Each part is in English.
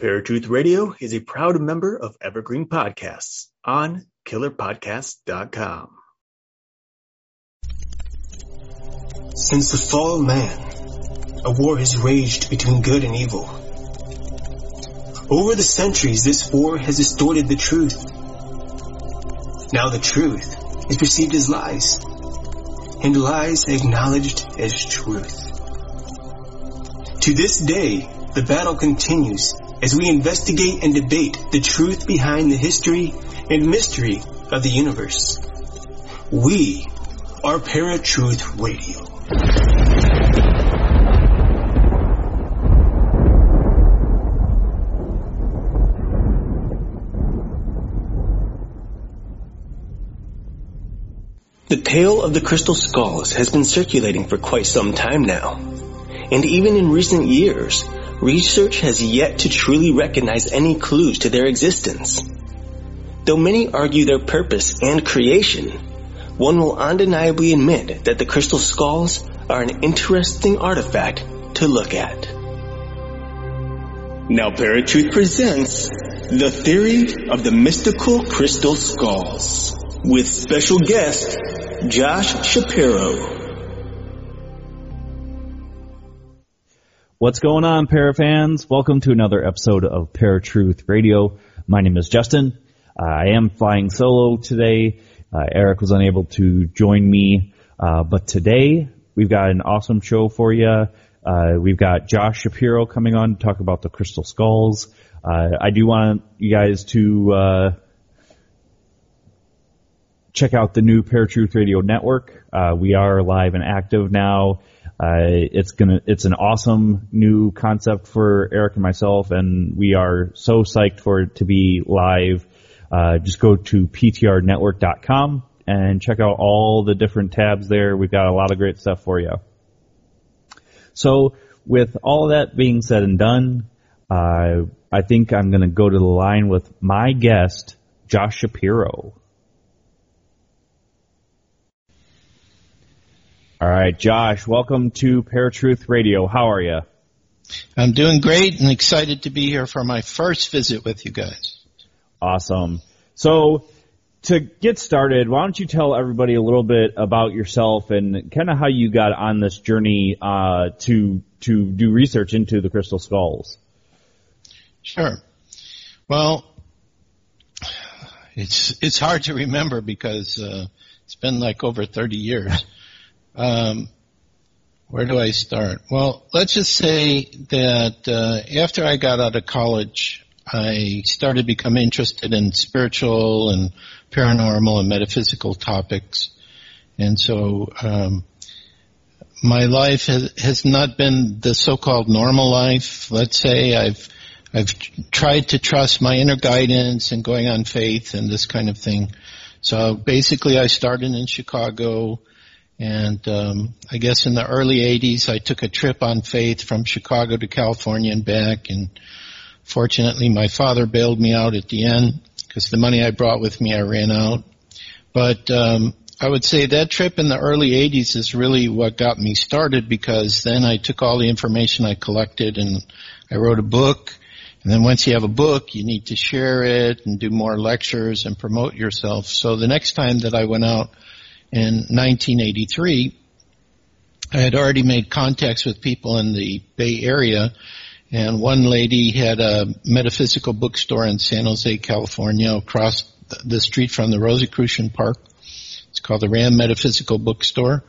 Paratruth Radio is a proud member of Evergreen Podcasts on killerpodcast.com. Since the fall of man, a war has raged between good and evil. Over the centuries, this war has distorted the truth. Now the truth is perceived as lies, and lies acknowledged as truth. To this day, the battle continues as we investigate and debate the truth behind the history and mystery of the universe. We are Paratruth Radio. The tale of the crystal skulls has been circulating for quite some time now. And even in recent years, research has yet to truly recognize any clues to their existence. Though many argue their purpose and creation, one will undeniably admit that the crystal skulls are an interesting artifact to look at. Now Paratruth presents The Theory of the Mystical Crystal Skulls with special guest Josh Shapiro. What's going on, Parafans? Welcome to another episode of Paratruth Radio. My name is Justin. I am flying solo today. Uh, Eric was unable to join me, uh, but today we've got an awesome show for you. Uh, we've got Josh Shapiro coming on to talk about the crystal skulls. Uh, I do want you guys to uh, check out the new Paratruth Radio Network. we are live and active now. Uh, it's gonna, it's an awesome new concept for Eric and myself, and we are so psyched for it to be live. Uh, just go to ptrnetwork.com and check out all the different tabs there. We've got a lot of great stuff for you. So, with all that being said and done, uh, I think I'm going to go to the line with my guest, Josh Shapiro. All right, Josh, welcome to Paratruth Radio. How are you? I'm doing great and excited to be here for my first visit with you guys. Awesome. So, to get started, why don't you tell everybody a little bit about yourself and kind of how you got on this journey uh, to to do research into the crystal skulls? Sure. Well, it's it's hard to remember because uh, it's been like over 30 years. Um, where do I start? Well, let's just say that uh, after I got out of college, I started to become interested in spiritual and paranormal and metaphysical topics, and so um, my life has, has not been the so-called normal life. Let's say I've I've tried to trust my inner guidance and going on faith and this kind of thing. So basically, I started in Chicago and um, I guess in the early 80s, I took a trip on faith from Chicago to California and back. And fortunately, my father bailed me out at the end because the money I brought with me, I ran out. But um, I would say that trip in the early 80s is really what got me started because then I took all the information I collected and I wrote a book. And then once you have a book, you need to share it and do more lectures and promote yourself. So the next time that I went out in 1983, I had already made contacts with people in the Bay Area, and one lady had a metaphysical bookstore in San Jose, California, across the street from the Rosicrucian Park. It's called the Ram Metaphysical Bookstore.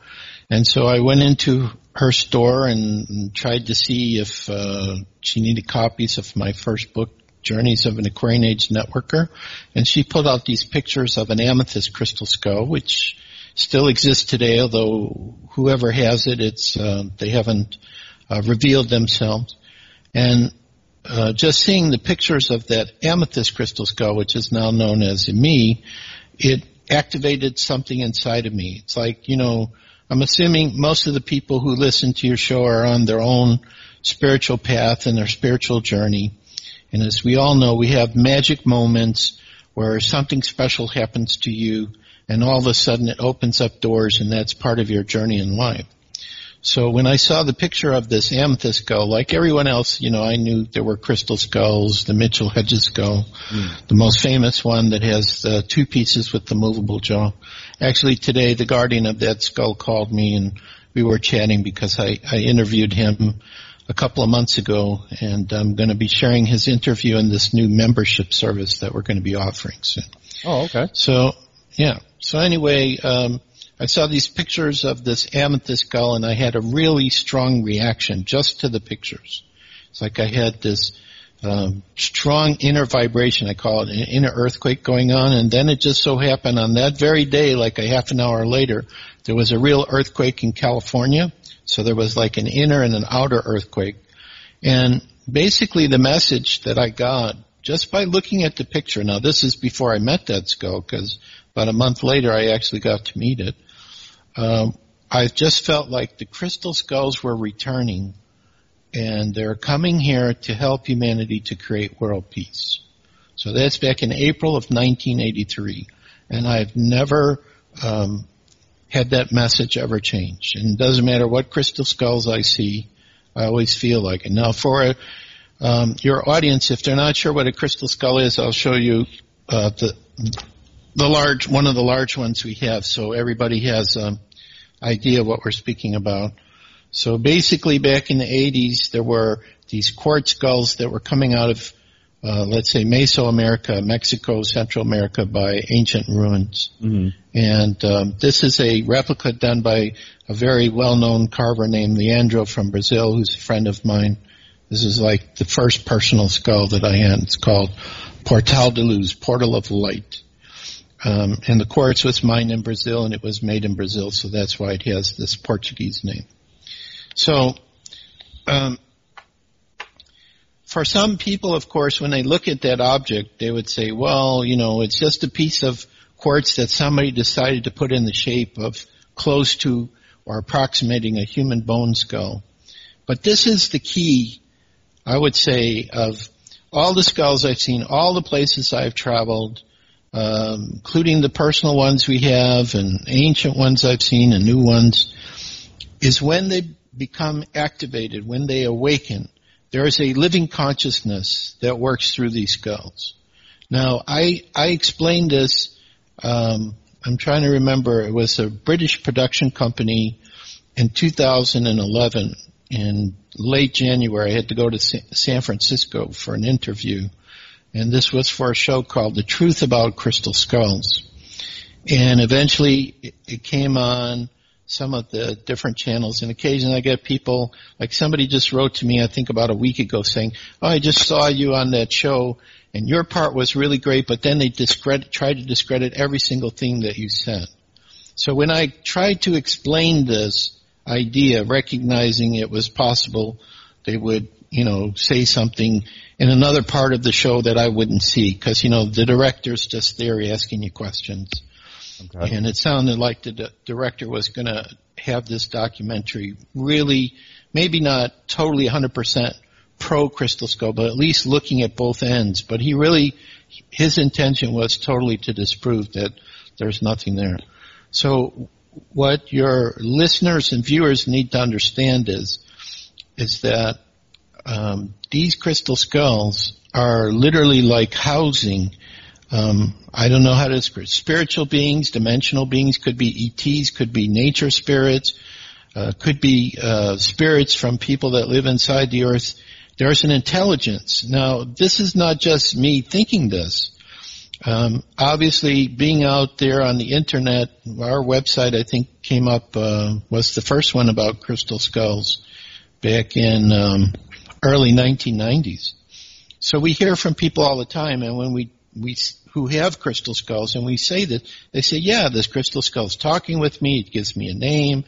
And so I went into her store and, tried to see if uh, she needed copies of my first book, Journeys of an Aquarian Age Networker. And she pulled out these pictures of an amethyst crystal skull, which still exists today, although whoever has it, it's uh, they haven't uh, revealed themselves. And uh, just seeing the pictures of that amethyst crystal skull, which is now known as me, it activated something inside of Ami. It's like you know, I'm assuming most of the people who listen to your show are on their own spiritual path and their spiritual journey. And as we all know, we have magic moments where something special happens to you and all of a sudden it opens up doors and that's part of your journey in life. So when I saw the picture of this amethyst skull, like everyone else, you know, I knew there were crystal skulls, the Mitchell Hedges skull, mm. the most famous one that has uh, two pieces with the movable jaw. Actually today the guardian of that skull called me and we were chatting because I, I interviewed him a couple of months ago and I'm going to be sharing his interview in this new membership service that we're going to be offering soon. Oh, okay. So, yeah. So anyway, um, I saw these pictures of this amethyst gull, and I had a really strong reaction just to the pictures. It's like I had this um, strong inner vibration, I call it an inner earthquake going on, and then it just so happened on that very day, like a half an hour later, there was a real earthquake in California. So there was like an inner and an outer earthquake. And basically the message that I got just by looking at the picture, now this is before I met that skull because about a month later I actually got to meet it um, I just felt like the crystal skulls were returning and they're coming here to help humanity to create world peace. So that's back in April of 1983. And I've never um, had that message ever change. And it doesn't matter what crystal skulls I see, I always feel like it. Now for um, your audience, if they're not sure what a crystal skull is, I'll show you uh, the the large one of the large ones we have, so everybody has an idea what we're speaking about. So basically, back in the 80s, there were these quartz skulls that were coming out of, uh, let's say, Mesoamerica, Mexico, Central America, by ancient ruins. Mm-hmm. And um, this is a replica done by a very well-known carver named Leandro from Brazil, who's a friend of mine. This is like the first personal skull that I had. It's called Portal de Luz, Portal of Light. Um, and the quartz was mined in Brazil and it was made in Brazil, so that's why it has this Portuguese name. So, um, for some people, of course, when they look at that object, they would say, well, you know, it's just a piece of quartz that somebody decided to put in the shape of close to or approximating a human bone skull. But this is the key, I would say, of all the skulls I've seen, all the places I've traveled, um, including the personal ones we have and ancient ones I've seen and new ones, is when they become activated, when they awaken, there is a living consciousness that works through these skulls. Now, I I explained this. Um, I'm trying to remember. It was a British production company in 2011 in late January. I had to go to San Francisco for an interview and this was for a show called The Truth About Crystal Skulls. And eventually it came on some of the different channels and occasionally I get people, like somebody just wrote to me I think about a week ago saying, oh I just saw you on that show and your part was really great but then they discredit, tried to discredit every single thing that you said. So when I tried to explain this idea, recognizing it was possible they would, you know, say something in another part of the show that I wouldn't see because you know the director's just there asking you questions. Okay. And it sounded like the director was going to have this documentary really, maybe not totally 100% pro Crystal Skull, but at least looking at both ends. But he really, his intention was totally to disprove that there's nothing there. So what your listeners and viewers need to understand is, is that um, these crystal skulls are literally like housing. Um, I don't know how to describe spiritual beings, dimensional beings, could be ETs, could be nature spirits, uh, could be uh, spirits from people that live inside the earth. There's an intelligence. Now, this is not just me thinking this. Um, obviously, being out there on the internet, our website I think came up uh, was the first one about crystal skulls back in um, early 1990s. So we hear from people all the time, and when we we who have crystal skulls, and we say that they say, "Yeah, this crystal skull is talking with me. It gives me a name,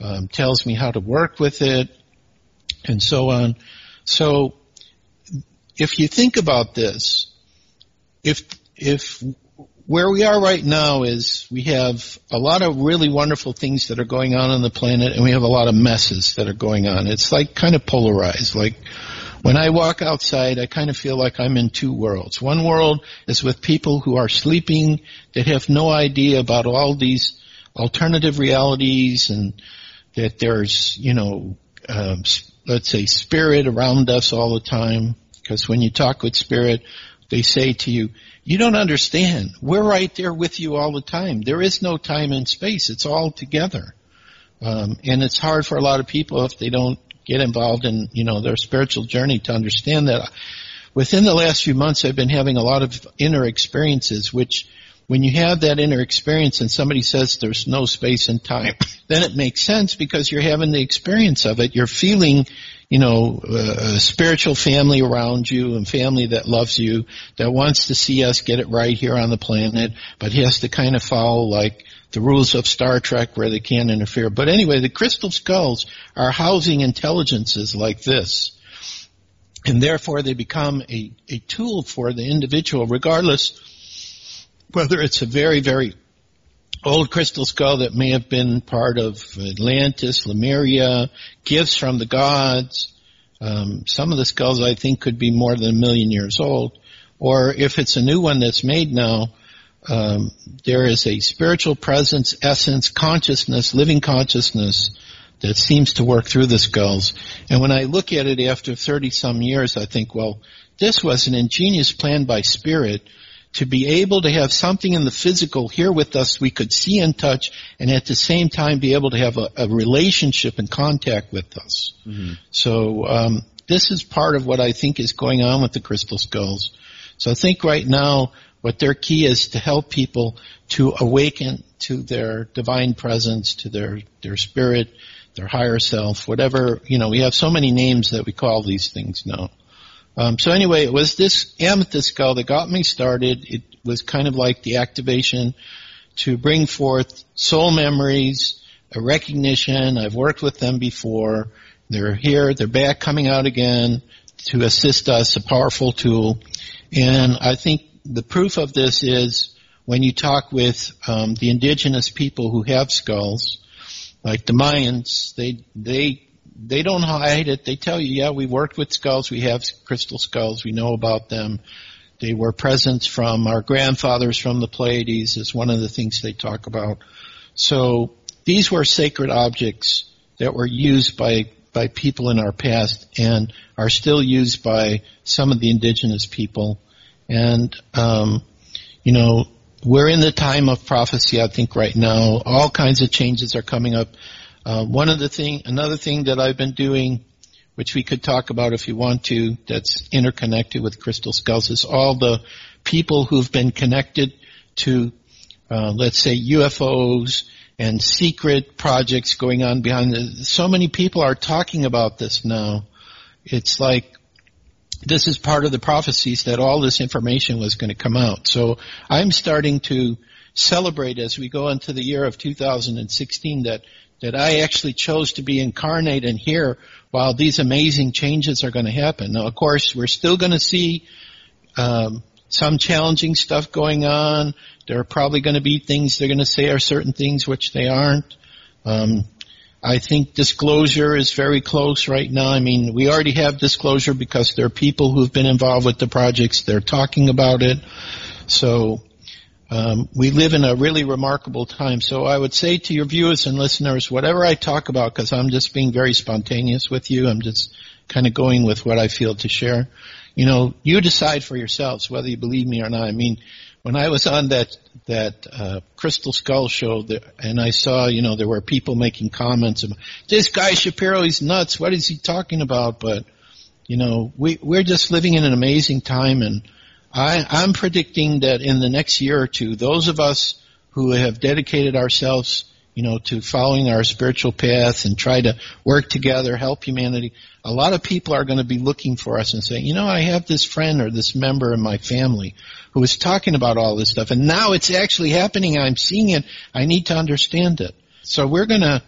um, tells me how to work with it, and so on." So, if you think about this, if if where we are right now is we have a lot of really wonderful things that are going on on the planet and we have a lot of messes that are going on. It's like kind of polarized. Like when I walk outside, I kind of feel like I'm in two worlds. One world is with people who are sleeping that have no idea about all these alternative realities and that there's, you know, um, let's say spirit around us all the time. Because when you talk with spirit, they say to you, you don't understand. We're right there with you all the time. There is no time and space. It's all together. Um, and it's hard for a lot of people if they don't get involved in, you know, their spiritual journey to understand that. Within the last few months, I've been having a lot of inner experiences, which when you have that inner experience and somebody says there's no space and time, then it makes sense because you're having the experience of it. You're feeling, you know, uh, a spiritual family around you and family that loves you, that wants to see us get it right here on the planet, but has to kind of follow like the rules of Star Trek where they can't interfere. But anyway, the crystal skulls are housing intelligences like this. And therefore they become a, a tool for the individual regardless whether it's a very, very old crystal skull that may have been part of Atlantis, Lemuria, gifts from the gods. Um, some of the skulls I think could be more than a million years old. Or if it's a new one that's made now, um, there is a spiritual presence, essence, consciousness, living consciousness that seems to work through the skulls. And when I look at it after 30 some years, I think, well, this was an ingenious plan by spirit to be able to have something in the physical here with us we could see and touch and at the same time be able to have a, a relationship and contact with us. Mm-hmm. So um, this is part of what I think is going on with the crystal skulls. So I think right now what their key is to help people to awaken to their divine presence, to their, their spirit, their higher self, whatever, you know, we have so many names that we call these things now. Um, so anyway, it was this amethyst skull that got me started. It was kind of like the activation to bring forth soul memories, a recognition. I've worked with them before. They're here. They're back coming out again to assist us, a powerful tool. And I think the proof of this is when you talk with um, the indigenous people who have skulls, like the Mayans, they they they don't hide it. They tell you, yeah, we worked with skulls. We have crystal skulls. We know about them. They were presents from our grandfathers from the Pleiades is one of the things they talk about. So these were sacred objects that were used by, by people in our past and are still used by some of the indigenous people. And, um, you know, we're in the time of prophecy, I think, right now. All kinds of changes are coming up. Uh, one of the thing, another thing that I've been doing, which we could talk about if you want to, that's interconnected with crystal skulls, is all the people who've been connected to, uh, let's say UFOs and secret projects going on behind the, so many people are talking about this now. It's like, this is part of the prophecies that all this information was going to come out. So I'm starting to celebrate as we go into the year of 2016 that that I actually chose to be incarnate and here while these amazing changes are going to happen. Now, of course, we're still going to see um, some challenging stuff going on. There are probably going to be things they're going to say are certain things which they aren't. Um, I think disclosure is very close right now. I mean, we already have disclosure because there are people who've been involved with the projects. They're talking about it. So um, we live in a really remarkable time. So I would say to your viewers and listeners, whatever I talk about, because I'm just being very spontaneous with you, I'm just kind of going with what I feel to share. You know, you decide for yourselves whether you believe me or not. I mean, when I was on that that uh, Crystal Skull show, that, and I saw, you know, there were people making comments about this guy Shapiro, he's nuts. What is he talking about? But you know, we we're just living in an amazing time, and I, I'm predicting that in the next year or two, those of us who have dedicated ourselves, you know, to following our spiritual path and try to work together, help humanity, a lot of people are going to be looking for us and saying, you know, I have this friend or this member in my family who is talking about all this stuff and now it's actually happening. I'm seeing it. I need to understand it. So we're going to,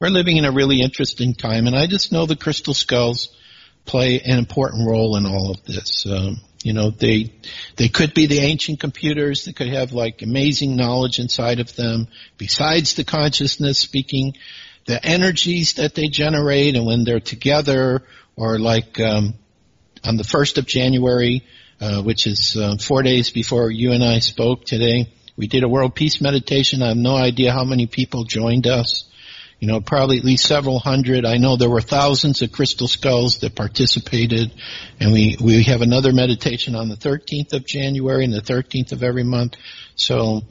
we're living in a really interesting time and I just know the crystal skulls play an important role in all of this. Um, you know, they they could be the ancient computers that could have like amazing knowledge inside of them. Besides the consciousness speaking, the energies that they generate, and when they're together, or like um, on the first of January, uh, which is uh, four days before you and I spoke today, we did a world peace meditation. I have no idea how many people joined us you know, probably at least several hundred. I know there were thousands of crystal skulls that participated, and we we have another meditation on the 13th of January and the 13th of every month. So,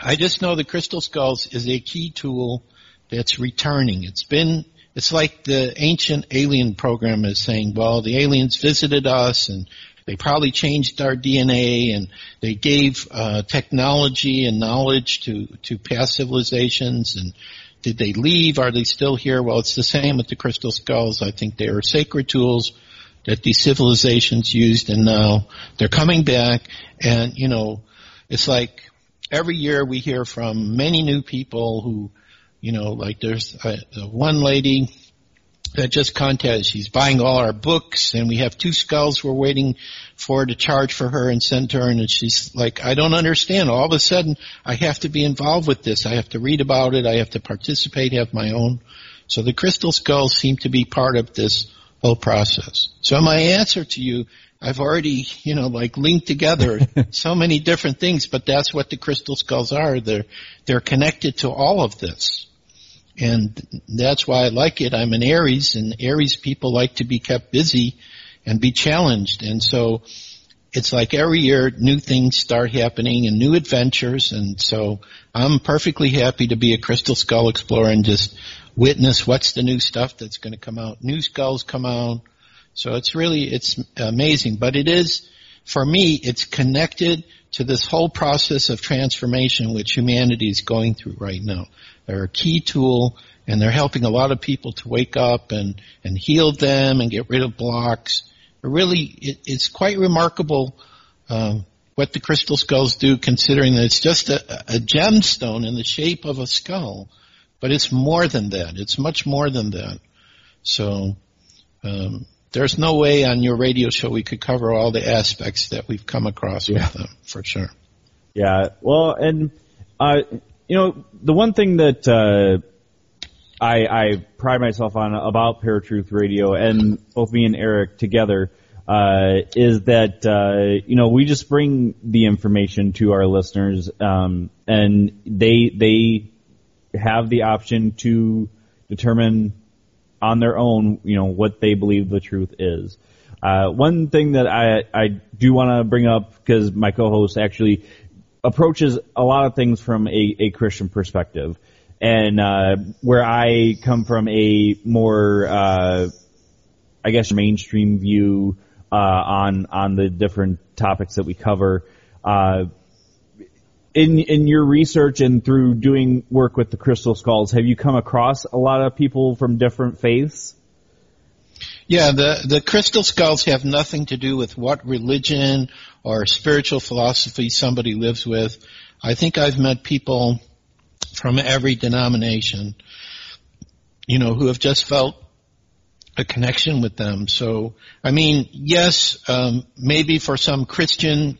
I just know the crystal skulls is a key tool that's returning. It's been it's like the ancient alien program is saying, well, the aliens visited us and they probably changed our DNA and they gave uh, technology and knowledge to to past civilizations and did they leave? Are they still here? Well, it's the same with the crystal skulls. I think they are sacred tools that these civilizations used and now they're coming back and, you know, it's like every year we hear from many new people who, you know, like there's a, one lady that just contacted. She's buying all our books, and we have two skulls we're waiting for to charge for her and send to her. And she's like, I don't understand. All of a sudden, I have to be involved with this. I have to read about it. I have to participate, have my own. So the crystal skulls seem to be part of this whole process. So my answer to you, I've already, you know, like linked together so many different things, but that's what the crystal skulls are. They're, they're connected to all of this. And that's why I like it. I'm an Aries and Aries people like to be kept busy and be challenged. And so it's like every year new things start happening and new adventures. And so I'm perfectly happy to be a crystal skull explorer and just witness what's the new stuff that's going to come out. New skulls come out. So it's really, it's amazing, but it is, for me, it's connected to this whole process of transformation which humanity is going through right now. They're a key tool and they're helping a lot of people to wake up and, and heal them and get rid of blocks. Really, it, it's quite remarkable um, what the crystal skulls do, considering that it's just a, a gemstone in the shape of a skull, but it's more than that. It's much more than that. So um, there's no way on your radio show we could cover all the aspects that we've come across yeah. with them, for sure. Yeah. Well, and uh, you know, the one thing that uh, I, I pride myself on about Paratruth Radio, and both me and Eric together, uh, is that uh, you know we just bring the information to our listeners, um, and they they have the option to determine on their own, you know, what they believe the truth is. Uh, one thing that I I do want to bring up because my co-host actually approaches a lot of things from a, a Christian perspective. And uh, where I come from a more, uh, I guess, mainstream view uh, on on the different topics that we cover. In in your research and through doing work with the crystal skulls, have you come across a lot of people from different faiths? Yeah, the, the crystal skulls have nothing to do with what religion or spiritual philosophy somebody lives with. I think I've met people from every denomination, you know, who have just felt a connection with them. So, I mean, yes, um, maybe for some Christian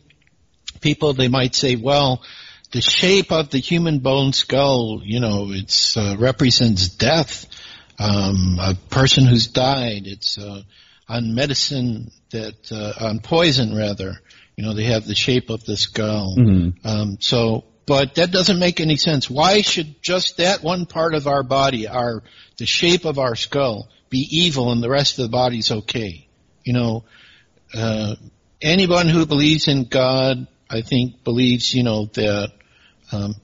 people, they might say, well, the shape of the human bone skull, you know, it uh, represents death um, a person who's died. It's uh, on medicine that uh, on poison rather. You know, they have the shape of the skull. Mm-hmm. Um, so, but that doesn't make any sense. Why should just that one part of our body, our the shape of our skull, be evil and the rest of the body's okay? You know, uh, anyone who believes in God, I think, believes you know that um,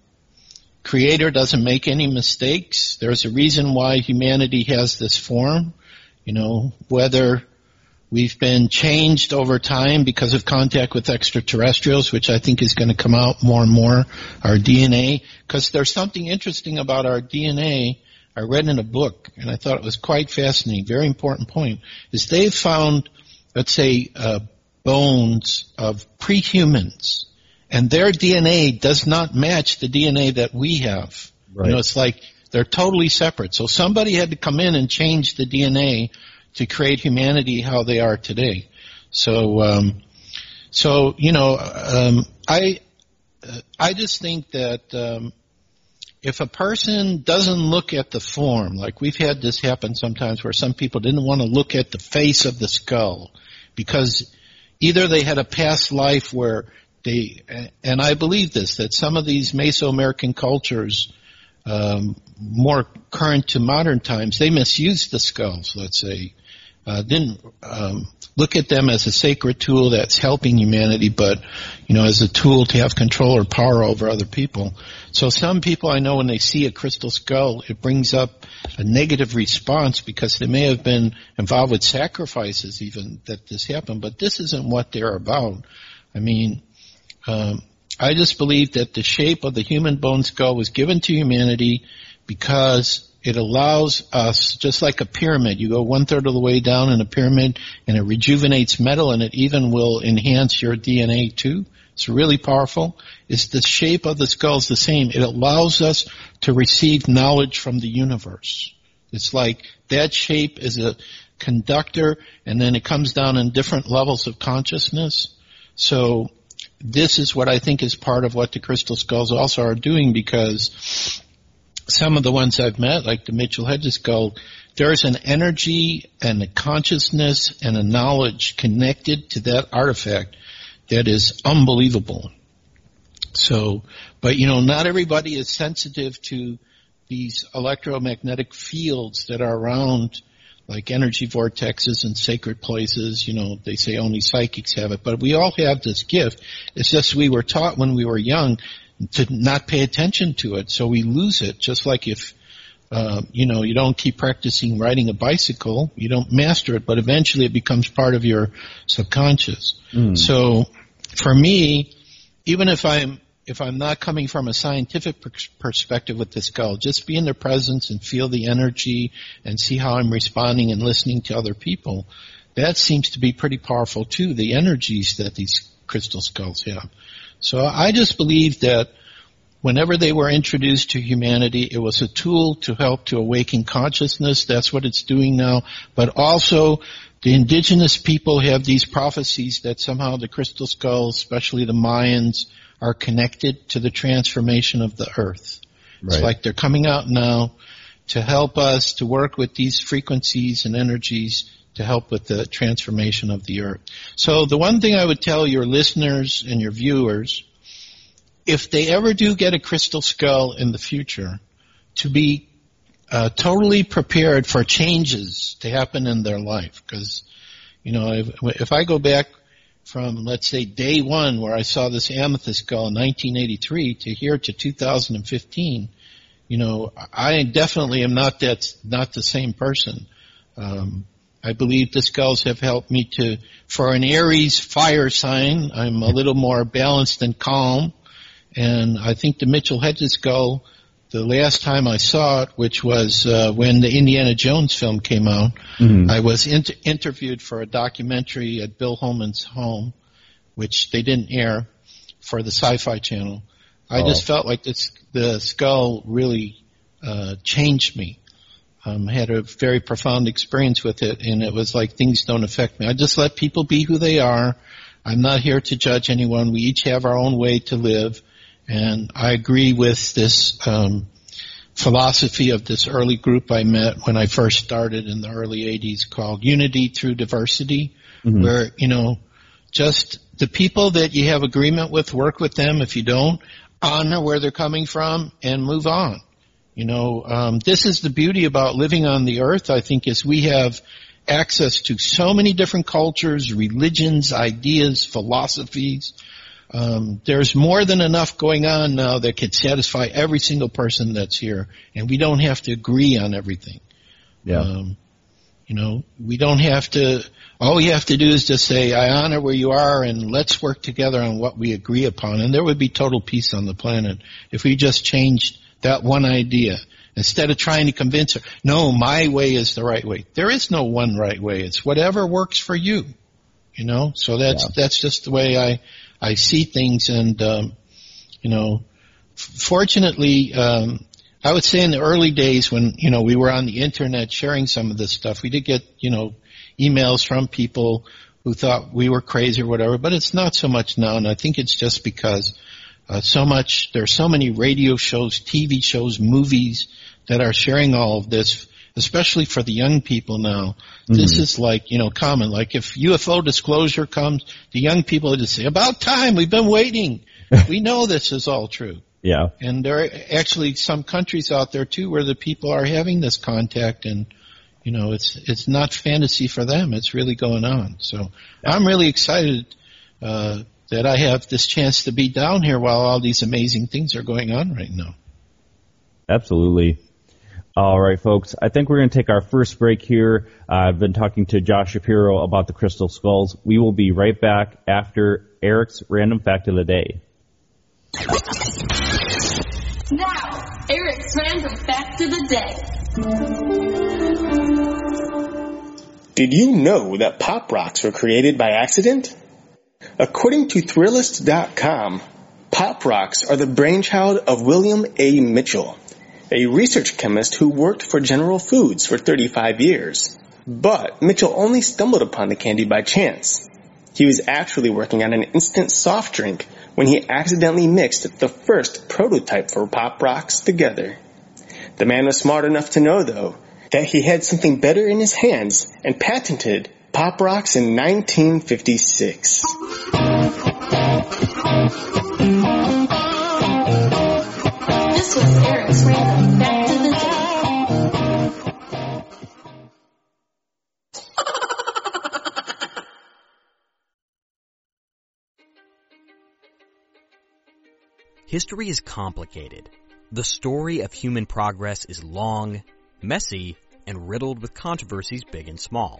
Creator doesn't make any mistakes. There's a reason why humanity has this form. You know, whether we've been changed over time because of contact with extraterrestrials, which I think is going to come out more and more, our DNA, because there's something interesting about our DNA. I read in a book, and I thought it was quite fascinating, very important point, is they've found, let's say, uh, bones of pre-humans and their DNA does not match the DNA that we have. Right. You know, it's like they're totally separate. So somebody had to come in and change the DNA to create humanity how they are today. So, um, so you know, um, I I just think that um, if a person doesn't look at the form, like we've had this happen sometimes, where some people didn't want to look at the face of the skull because either they had a past life where they, and I believe this, that some of these Mesoamerican cultures um, more current to modern times, they misused the skulls. Let's say, uh, didn't um, look at them as a sacred tool that's helping humanity, but you know, as a tool to have control or power over other people. So some people I know when they see a crystal skull, it brings up a negative response because they may have been involved with sacrifices even that this happened, but this isn't what they're about. I mean, um, I just believe that the shape of the human bone skull was given to humanity because it allows us, just like a pyramid, you go one third of the way down in a pyramid and it rejuvenates metal and it even will enhance your DNA too. It's really powerful. It's the shape of the skull is the same. It allows us to receive knowledge from the universe. It's like that shape is a conductor and then it comes down in different levels of consciousness. So this is what I think is part of what the crystal skulls also are doing because some of the ones I've met, like the Mitchell Hedges skull, there's an energy and a consciousness and a knowledge connected to that artifact that is unbelievable. So, but you know, not everybody is sensitive to these electromagnetic fields that are around like energy vortexes and sacred places. You know, they say only psychics have it, but we all have this gift. It's just we were taught when we were young to not pay attention to it, so we lose it. Just like if uh, you know you don't keep practicing riding a bicycle, you don't master it, but eventually it becomes part of your subconscious. Mm. So for me, even if I'm if I'm not coming from a scientific perspective with this skull, just be in their presence and feel the energy and see how I'm responding and listening to other people. That seems to be pretty powerful too, the energies that these crystal skulls have. So I just believe that whenever they were introduced to humanity, it was a tool to help to awaken consciousness. That's what it's doing now. But also, the indigenous people have these prophecies that somehow the crystal skulls, especially the Mayans, are connected to the transformation of the earth. Right. It's like they're coming out now to help us to work with these frequencies and energies to help with the transformation of the earth. So the one thing I would tell your listeners and your viewers, if they ever do get a crystal skull in the future, to be uh, totally prepared for changes to happen in their life. Because, you know, if, if I go back from, let's say, day one where I saw this amethyst skull in 1983 to here to 2015, you know, I definitely am not that, not the same person. Um, I believe the skulls have helped me to, for an Aries fire sign, I'm a little more balanced and calm. And I think the Mitchell Hedges skull, the last time I saw it, which was uh, when the Indiana Jones film came out, mm-hmm. I was inter- interviewed for a documentary at Bill Homann's home, which they didn't air for the Sci-Fi Channel. I oh. just felt like this, the skull really uh, changed me um, had a very profound experience with it, and it was like things don't affect me. I just let people be who they are. I'm not here to judge anyone. We each have our own way to live, and I agree with this um, philosophy of this early group I met when I first started in the early '80s called Unity Through Diversity, mm-hmm. where you know just the people that you have agreement with, work with them. If you don't, honor where they're coming from and move on. You know, um, this is the beauty about living on the earth. I think is we have access to so many different cultures, religions, ideas, philosophies. Um, there's more than enough going on now that could satisfy every single person that's here, and we don't have to agree on everything. Yeah. Um, you know, we don't have to. All we have to do is just say, "I honor where you are, and let's work together on what we agree upon." And there would be total peace on the planet if we just changed that one idea instead of trying to convince her, no, my way is the right way. There is no one right way. It's whatever works for you. You know, so that's yeah. that's just the way I I see things, and um, you know, fortunately, um, I would say in the early days when you know we were on the internet sharing some of this stuff, we did get you know emails from people who thought we were crazy or whatever, but it's not so much now, and I think it's just because uh, so much, there are so many radio shows, TV shows, movies that are sharing all of this, especially for the young people now. Mm-hmm. This is like, you know, common. Like if UFO disclosure comes, the young people just say, about time, we've been waiting. we know this is all true. Yeah. And there are actually some countries out there too where the people are having this contact and you know, it's it's not fantasy for them. It's really going on. So I'm really excited uh, that I have this chance to be down here while all these amazing things are going on right now. Absolutely. All right, folks. I think we're going to take our first break here. Uh, I've been talking to Josh Shapiro about the crystal skulls. We will be right back after Eric's random fact of the day. Now, Eric's random fact of the day. Did you know that pop rocks were created by accident? According to Thrillist.com, pop rocks are the brainchild of William A. Mitchell, a research chemist who worked for General Foods for 35 years. But Mitchell only stumbled upon the candy by chance. He was actually working on an instant soft drink when he accidentally mixed the first prototype for Pop Rocks together. The man was smart enough to know, though, that he had something better in his hands and patented Pop Rocks in 1956. This was Eric's random fact of the day. History is complicated. The story of human progress is long, messy, and riddled with controversies big and small.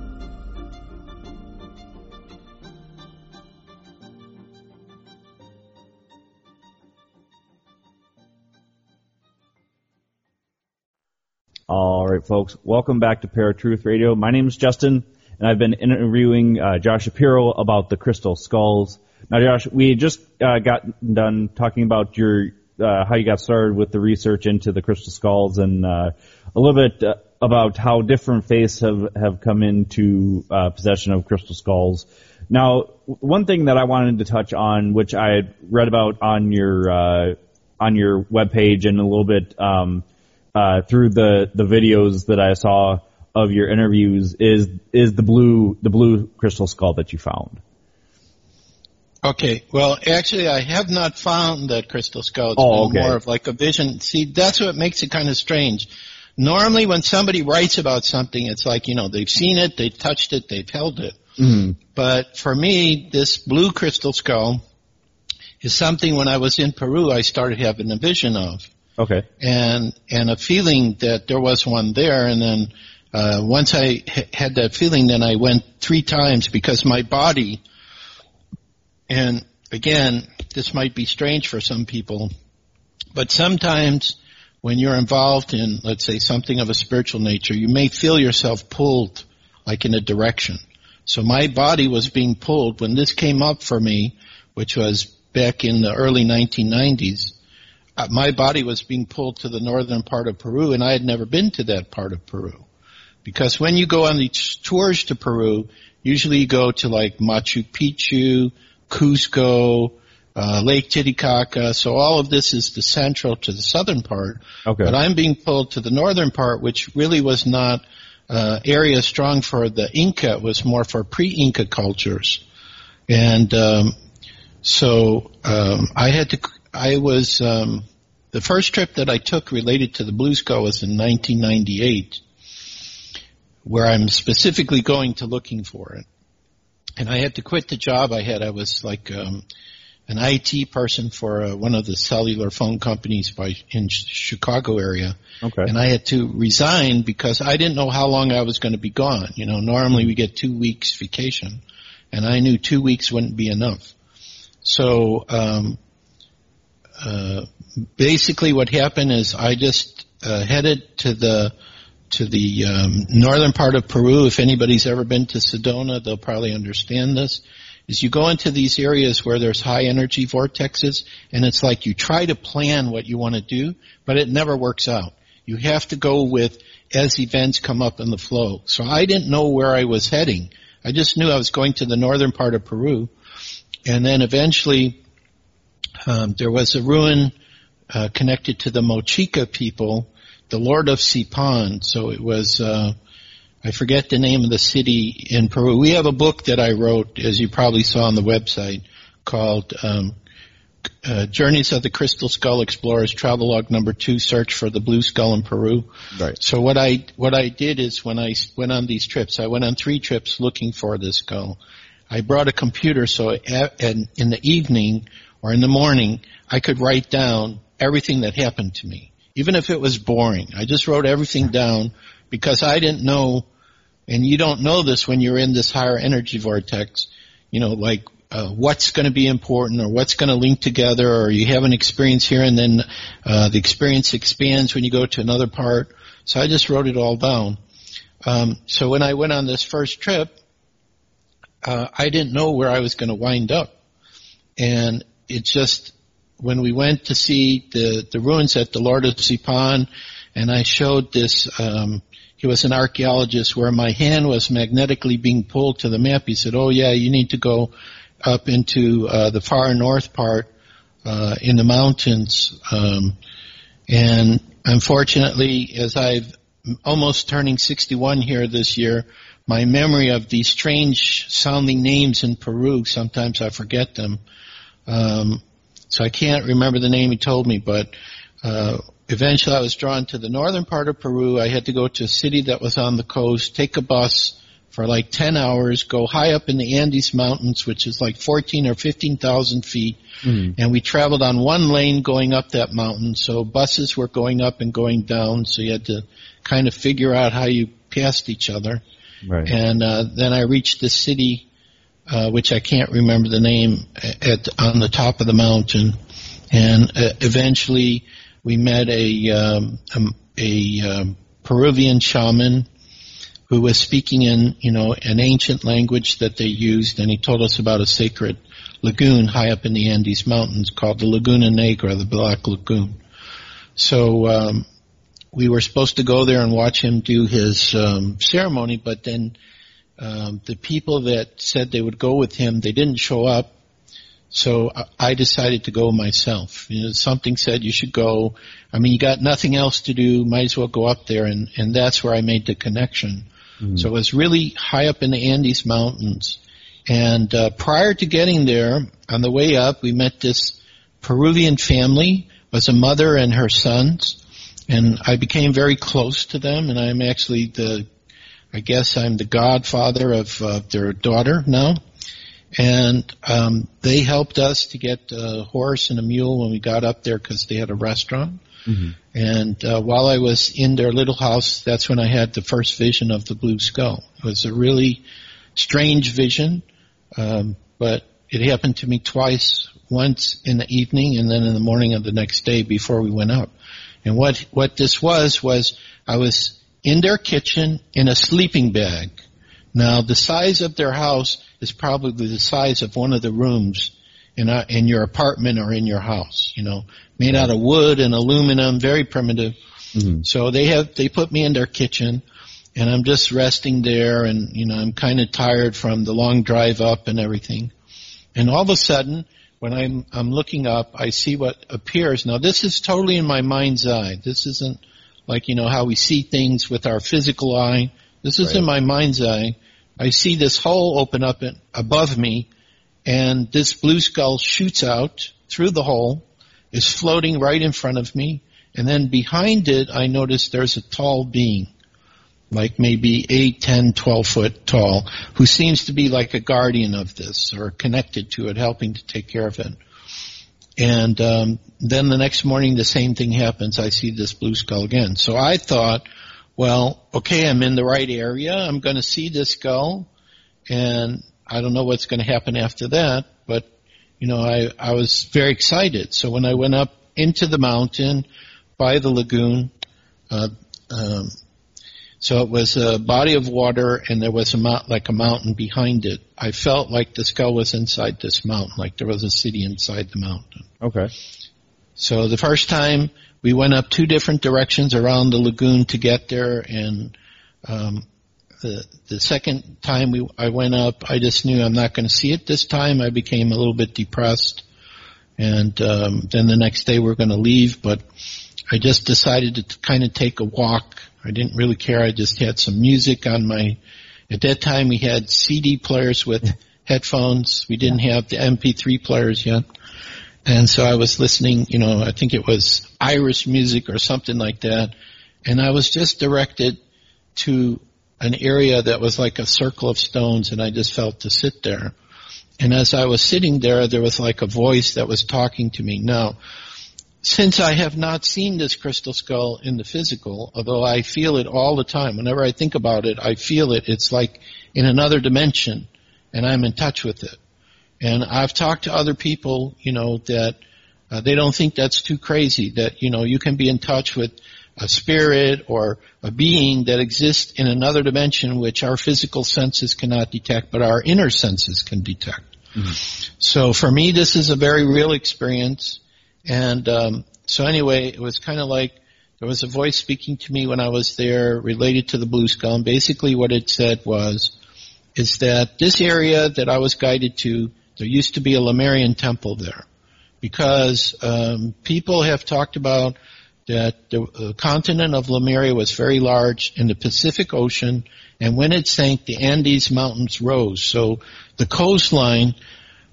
All right, folks. Welcome back to Paratruth Radio. My name is Justin, and I've been interviewing uh, Josh Shapiro about the crystal skulls. Now, Josh, we just uh, got done talking about your uh, how you got started with the research into the crystal skulls, and uh, a little bit uh, about how different faiths have have come into uh, possession of crystal skulls. Now, one thing that I wanted to touch on, which I read about on your on your webpage and a little bit um, uh, through the the videos that I saw of your interviews, is is the blue the blue crystal skull that you found. Okay, well, actually, I have not found that crystal skull. It's Oh, okay. more of like a vision. See, that's what makes it kind of strange. Normally, when somebody writes about something, it's like you know they've seen it, they've touched it, they've held it. But for me, this blue crystal skull is something when I was in Peru, I started having a vision of Okay. and and a feeling that there was one there. And then uh, once I h- had that feeling, then I went three times because my body. And again, this might be strange for some people, but sometimes when you're involved in, let's say, something of a spiritual nature, you may feel yourself pulled like in a direction. So my body was being pulled when this came up for me, which was back in the early 1990s uh, my body was being pulled to the northern part of Peru, and I had never been to that part of Peru. Because when you go on these tours to Peru, usually you go to like Machu Picchu, Cusco, uh, Lake Titicaca. So all of this is the central to the southern part. Okay. But I'm being pulled to the northern part, which really was not uh, area strong for the Inca. It was more for pre-Inca cultures. And um, so um, I had to. I was um, the first trip that I took related to the Blue Skull was in 1998, where I'm specifically going to looking for it. And I had to quit the job I had. I was like um, an IT person for uh, one of the cellular phone companies by in Chicago area, Okay. and I had to resign because I didn't know how long I was going to be gone. You know, normally we get two weeks vacation, and I knew two weeks wouldn't be enough. So um, uh, basically, what happened is I just uh, headed to the to the um, northern part of Peru. If anybody's ever been to Sedona, they'll probably understand this. Is you go into these areas where there's high energy vortexes, and it's like you try to plan what you want to do, but it never works out. You have to go with as events come up in the flow. So I didn't know where I was heading. I just knew I was going to the northern part of Peru, and then eventually um, there was a ruin uh, connected to the Mochica people, the Lord of Sipan. So it was, uh, I forget the name of the city in Peru. We have a book that I wrote, as you probably saw on the website, called um, uh, Journeys of the Crystal Skull Explorers, Travelogue Number Two: Search for the Blue Skull in Peru. Right. So what I what I did is when I went on these trips, I went on three trips looking for this skull. I brought a computer so at, and in the evening or in the morning I could write down everything that happened to me, even if it was boring. I just wrote everything down because I didn't know, and you don't know this when you're in this higher energy vortex. You know, like uh, what's going to be important or what's going to link together, or you have an experience here and then uh, the experience expands when you go to another part. So I just wrote it all down. Um, so when I went on this first trip, uh, I didn't know where I was going to wind up, and it just when we went to see the the ruins at the Lord of Sipan, and I showed this. Um, he was an archaeologist where my hand was magnetically being pulled to the map. He said, "Oh yeah, you need to go up into uh, the far north part uh, in the mountains." Um, and unfortunately, as I've almost turning 61 here this year, my memory of these strange sounding names in Peru, sometimes I forget them. Um, so I can't remember the name he told me, but uh, eventually I was drawn to the northern part of Peru. I had to go to a city that was on the coast, take a bus for like 10 hours, go high up in the Andes Mountains, which is like 14 or 15,000 feet, and we traveled on one lane going up that mountain. So buses were going up and going down, so you had to kind of figure out how you passed each other. Right. And uh, then I reached the city, uh, which I can't remember the name, at on the top of the mountain. And uh, eventually, we met a um, um, a um, Peruvian shaman who was speaking in you know an ancient language that they used, and he told us about a sacred lagoon high up in the Andes Mountains called the Laguna Negra, the Black Lagoon. So um, we were supposed to go there and watch him do his um, ceremony, but then um, the people that said they would go with him, they didn't show up. So I- decided to go myself. You know, something said you should go. I mean, you got nothing else to do. Might as well go up there, and and that's where I made the connection. So it was really high up in the Andes Mountains. And uh, prior to getting there, on the way up, we met this Peruvian family. It was a mother and her sons, and I became very close to them. And I'm actually the, I guess I'm the godfather of uh, their daughter now. And um, they helped us to get a horse and a mule when we got up there because they had a restaurant. And uh, while I was in their little house, that's when I had the first vision of the blue skull. It was a really strange vision, um, but it happened to me twice. Once in the evening, and then in the morning of the next day before we went up. And what what this was was I was in their kitchen in a sleeping bag. Now the size of their house is probably the size of one of the rooms in a, in your apartment or in your house. You know, made out of wood and aluminum, very primitive. Mm-hmm. So they have they put me in their kitchen, and I'm just resting there, and you know I'm kind of tired from the long drive up and everything. And all of a sudden, when I'm I'm looking up, I see what appears. Now this is totally in my mind's eye. This isn't like you know how we see things with our physical eye. This is in my mind's eye. I see this hole open up in, above me, and this blue skull shoots out through the hole, is floating right in front of me, and then behind it I notice there's a tall being, like maybe 8, 10, 12 foot tall, who seems to be like a guardian of this or connected to it, helping to take care of it. And um, then the next morning, the same thing happens. I see this blue skull again. So I thought, well, okay, I'm in the right area. I'm going to see this skull, and I don't know what's going to happen after that. But you know, I I was very excited. So when I went up into the mountain by the lagoon, uh, um, so it was a body of water, and there was a mount, like a mountain behind it. I felt like the skull was inside this mountain, like there was a city inside the mountain. Okay. So the first time we went up two different directions around the lagoon to get there, and um, the the second time we I went up, I just knew I'm not going to see it this time. I became a little bit depressed, and um, then the next day we're going to leave, but I just decided to kind of take a walk. I didn't really care. I just had some music on my. At that time, we had CD players with headphones. We didn't have the MP3 players yet. And so I was listening, you know, I think it was Irish music or something like that. And I was just directed to an area that was like a circle of stones and I just felt to sit there. And as I was sitting there, there was like a voice that was talking to me. Now, since I have not seen this crystal skull in the physical, although I feel it all the time, whenever I think about it, I feel it. It's like in another dimension and I'm in touch with it. And I've talked to other people, you know, that uh, they don't think that's too crazy, that, you know, you can be in touch with a spirit or a being that exists in another dimension which our physical senses cannot detect, but our inner senses can detect. So for me, this is a very real experience. And um, so anyway, it was kind of like there was a voice speaking to me when I was there related to the blue skull. And basically what it said was, is that this area that I was guided to, there used to be a Lemurian temple there. Because um, people have talked about that the uh, continent of Lemuria was very large in the Pacific Ocean, and when it sank, the Andes Mountains rose. So the coastline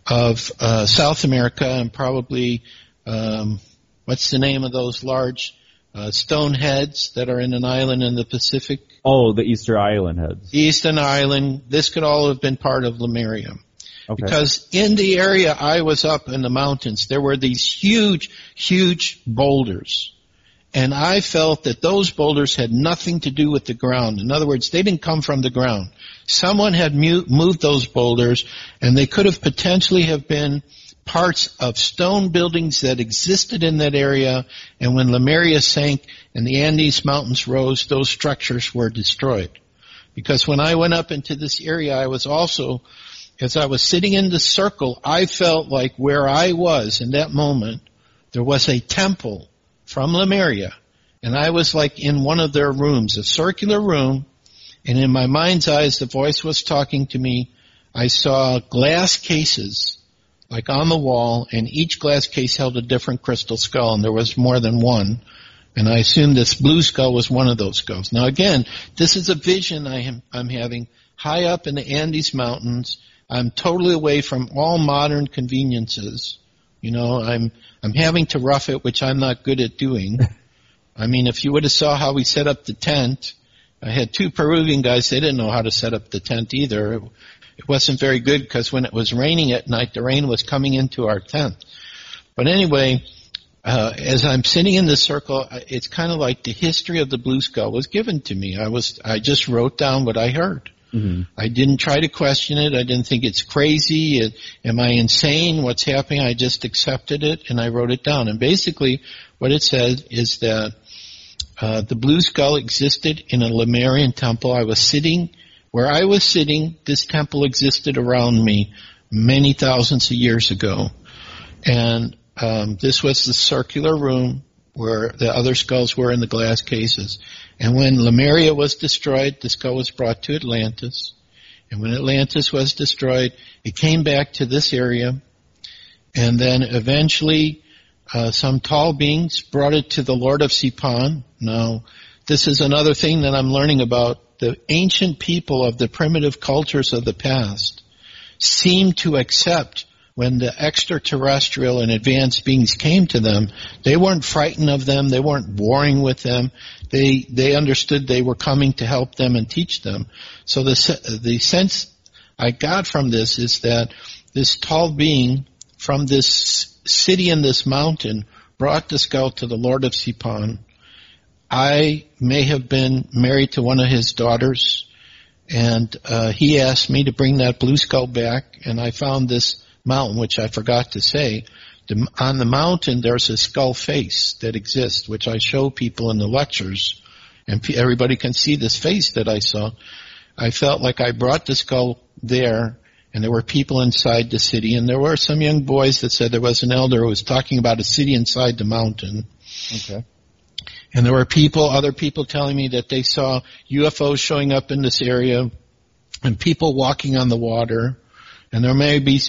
of uh, South America and probably um, what's the name of those large uh, stone heads that are in an island in the Pacific? Oh, the Easter Island heads. Eastern Island. This could all have been part of Lemuria. Okay. Because in the area I was up in the mountains, there were these huge, huge boulders. And I felt that those boulders had nothing to do with the ground. In other words, they didn't come from the ground. Someone had mu- moved those boulders and they could have potentially have been parts of stone buildings that existed in that area. And when Lemuria sank and the Andes Mountains rose, those structures were destroyed. Because when I went up into this area, I was also, as I was sitting in the circle, I felt like where I was in that moment, there was a temple from Lemuria. And I was like in one of their rooms, a circular room. And in my mind's eyes, the voice was talking to me. I saw glass cases like on the wall and each glass case held a different crystal skull and there was more than one. And I assume this blue skull was one of those skulls. Now again, this is a vision I am, I'm having high up in the Andes Mountains. I'm totally away from all modern conveniences. You know, I'm, I'm having to rough it, which I'm not good at doing. I mean, if you would have saw how we set up the tent, I had two Peruvian guys, they didn't know how to set up the tent either. It, wasn't very good because when it was raining at night, the rain was coming into our tent. But anyway, uh, as I'm sitting in the circle, it's kind of like the history of the blue skull was given to me. I was, I just wrote down what I heard. I didn't try to question it. I didn't think it's crazy. It, am I insane? What's happening? I just accepted it and I wrote it down. And basically, what it said is that uh, the blue skull existed in a Lemurian temple. I was sitting where I was sitting. This temple existed around me many thousands of years ago, and um, this was the circular room where the other skulls were in the glass cases. And when Lemuria was destroyed, the skull was brought to Atlantis. And when Atlantis was destroyed, it came back to this area. And then eventually, uh, some tall beings brought it to the Lord of Sipan. Now, this is another thing that I'm learning about. The ancient people of the primitive cultures of the past seem to accept when the extraterrestrial and advanced beings came to them, they weren't frightened of them, they weren't warring with them, they, they understood they were coming to help them and teach them. So the, the sense I got from this is that this tall being from this city in this mountain brought the skull to the Lord of Sipan. I may have been married to one of his daughters, and uh, he asked me to bring that blue skull back, and I found this mountain, which I forgot to say. The, on the mountain, there's a skull face that exists, which I show people in the lectures, and everybody can see this face that I saw. I felt like I brought the skull there, and there were people inside the city, and there were some young boys that said there was an elder who was talking about a city inside the mountain. Okay. And there were people, other people telling me that they saw UFOs showing up in this area and people walking on the water. And there may be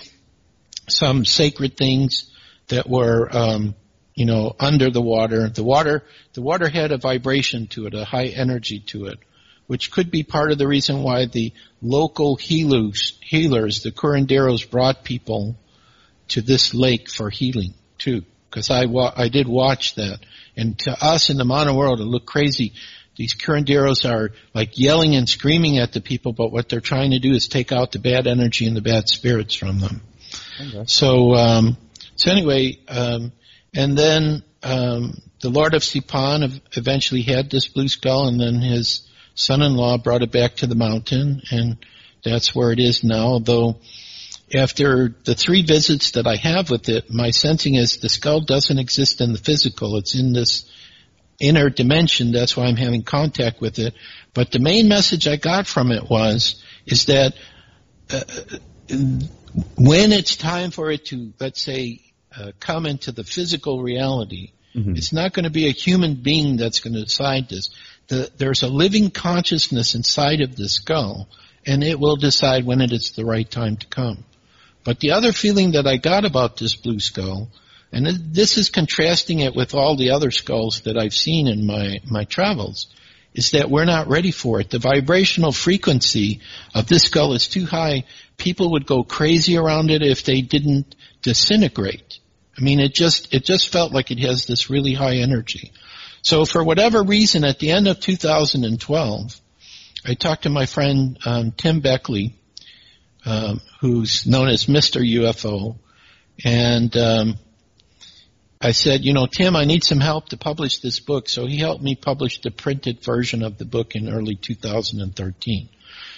some sacred things that were, um, you know, under the water. The water, the water had a vibration to it, a high energy to it, which could be part of the reason why the local healers, healers, the curanderos brought people to this lake for healing too. Cause I, wa- I did watch that. And to us in the modern world, it looked crazy. These curanderos are like yelling and screaming at the people, but what they're trying to do is take out the bad energy and the bad spirits from them. Okay. So, um, so anyway, um, and then um, the Lord of Sipan ev- eventually had this blue skull, and then his son-in-law brought it back to the mountain, and that's where it is now. Although after the three visits that I have with it, my sensing is the skull doesn't exist in the physical; it's in this inner dimension. That's why I'm having contact with it. But the main message I got from it was is that uh, when it's time for it to, let's say, uh, come into the physical reality, Mhm. it's not going to be a human being that's going to decide this. The, there's a living consciousness inside of the skull, and it will decide when it is the right time to come. But the other feeling that I got about this blue skull, and this is contrasting it with all the other skulls that I've seen in my, my travels, is that we're not ready for it. The vibrational frequency of this skull is too high. People would go crazy around it if they didn't disintegrate. I mean, it just, it just felt like it has this really high energy. So for whatever reason, at the end of 2012, I talked to my friend um, Tim Beckley, um, who's known as Mr. UFO, and um, I said, you know, Tim, I need some help to publish this book. So he helped me publish the printed version of the book in early 2013.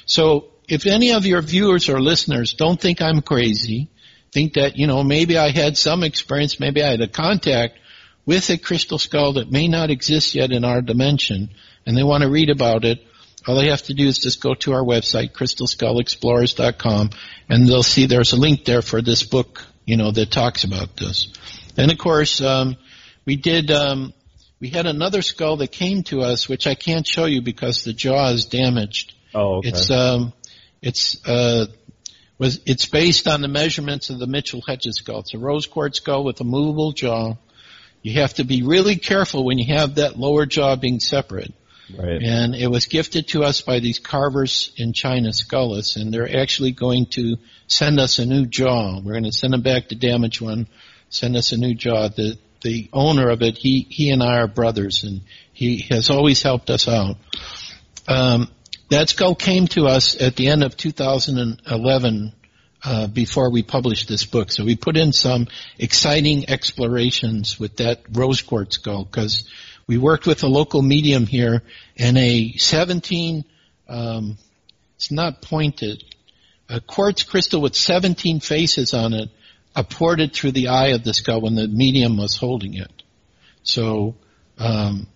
So if any of your viewers or listeners don't think I'm crazy, think that, you know, maybe I had some experience, maybe I had a contact with a crystal skull that may not exist yet in our dimension, and they want to read about it, all they have to do is just go to our website, crystalskullexplorers.com, and they'll see there's a link there for this book, you know, that talks about this. And of course, um, we did, um, we had another skull that came to us, which I can't show you because the jaw is damaged. Oh, okay. It's um, it's uh, was it's based on the measurements of the Mitchell Hedges skull. It's a rose quartz skull with a movable jaw. You have to be really careful when you have that lower jaw being separate. Right. And it was gifted to us by these carvers in China, Skullis, and they're actually going to send us a new jaw. We're going to send them back the damaged one, send us a new jaw. The the owner of it, he he and I are brothers, and he has always helped us out. Um, that skull came to us at the end of 2011 uh, before we published this book. So we put in some exciting explorations with that rose quartz skull because we worked with a local medium here and a 17, um, it's not pointed, a quartz crystal with 17 faces on it apported through the eye of the skull when the medium was holding it. So um,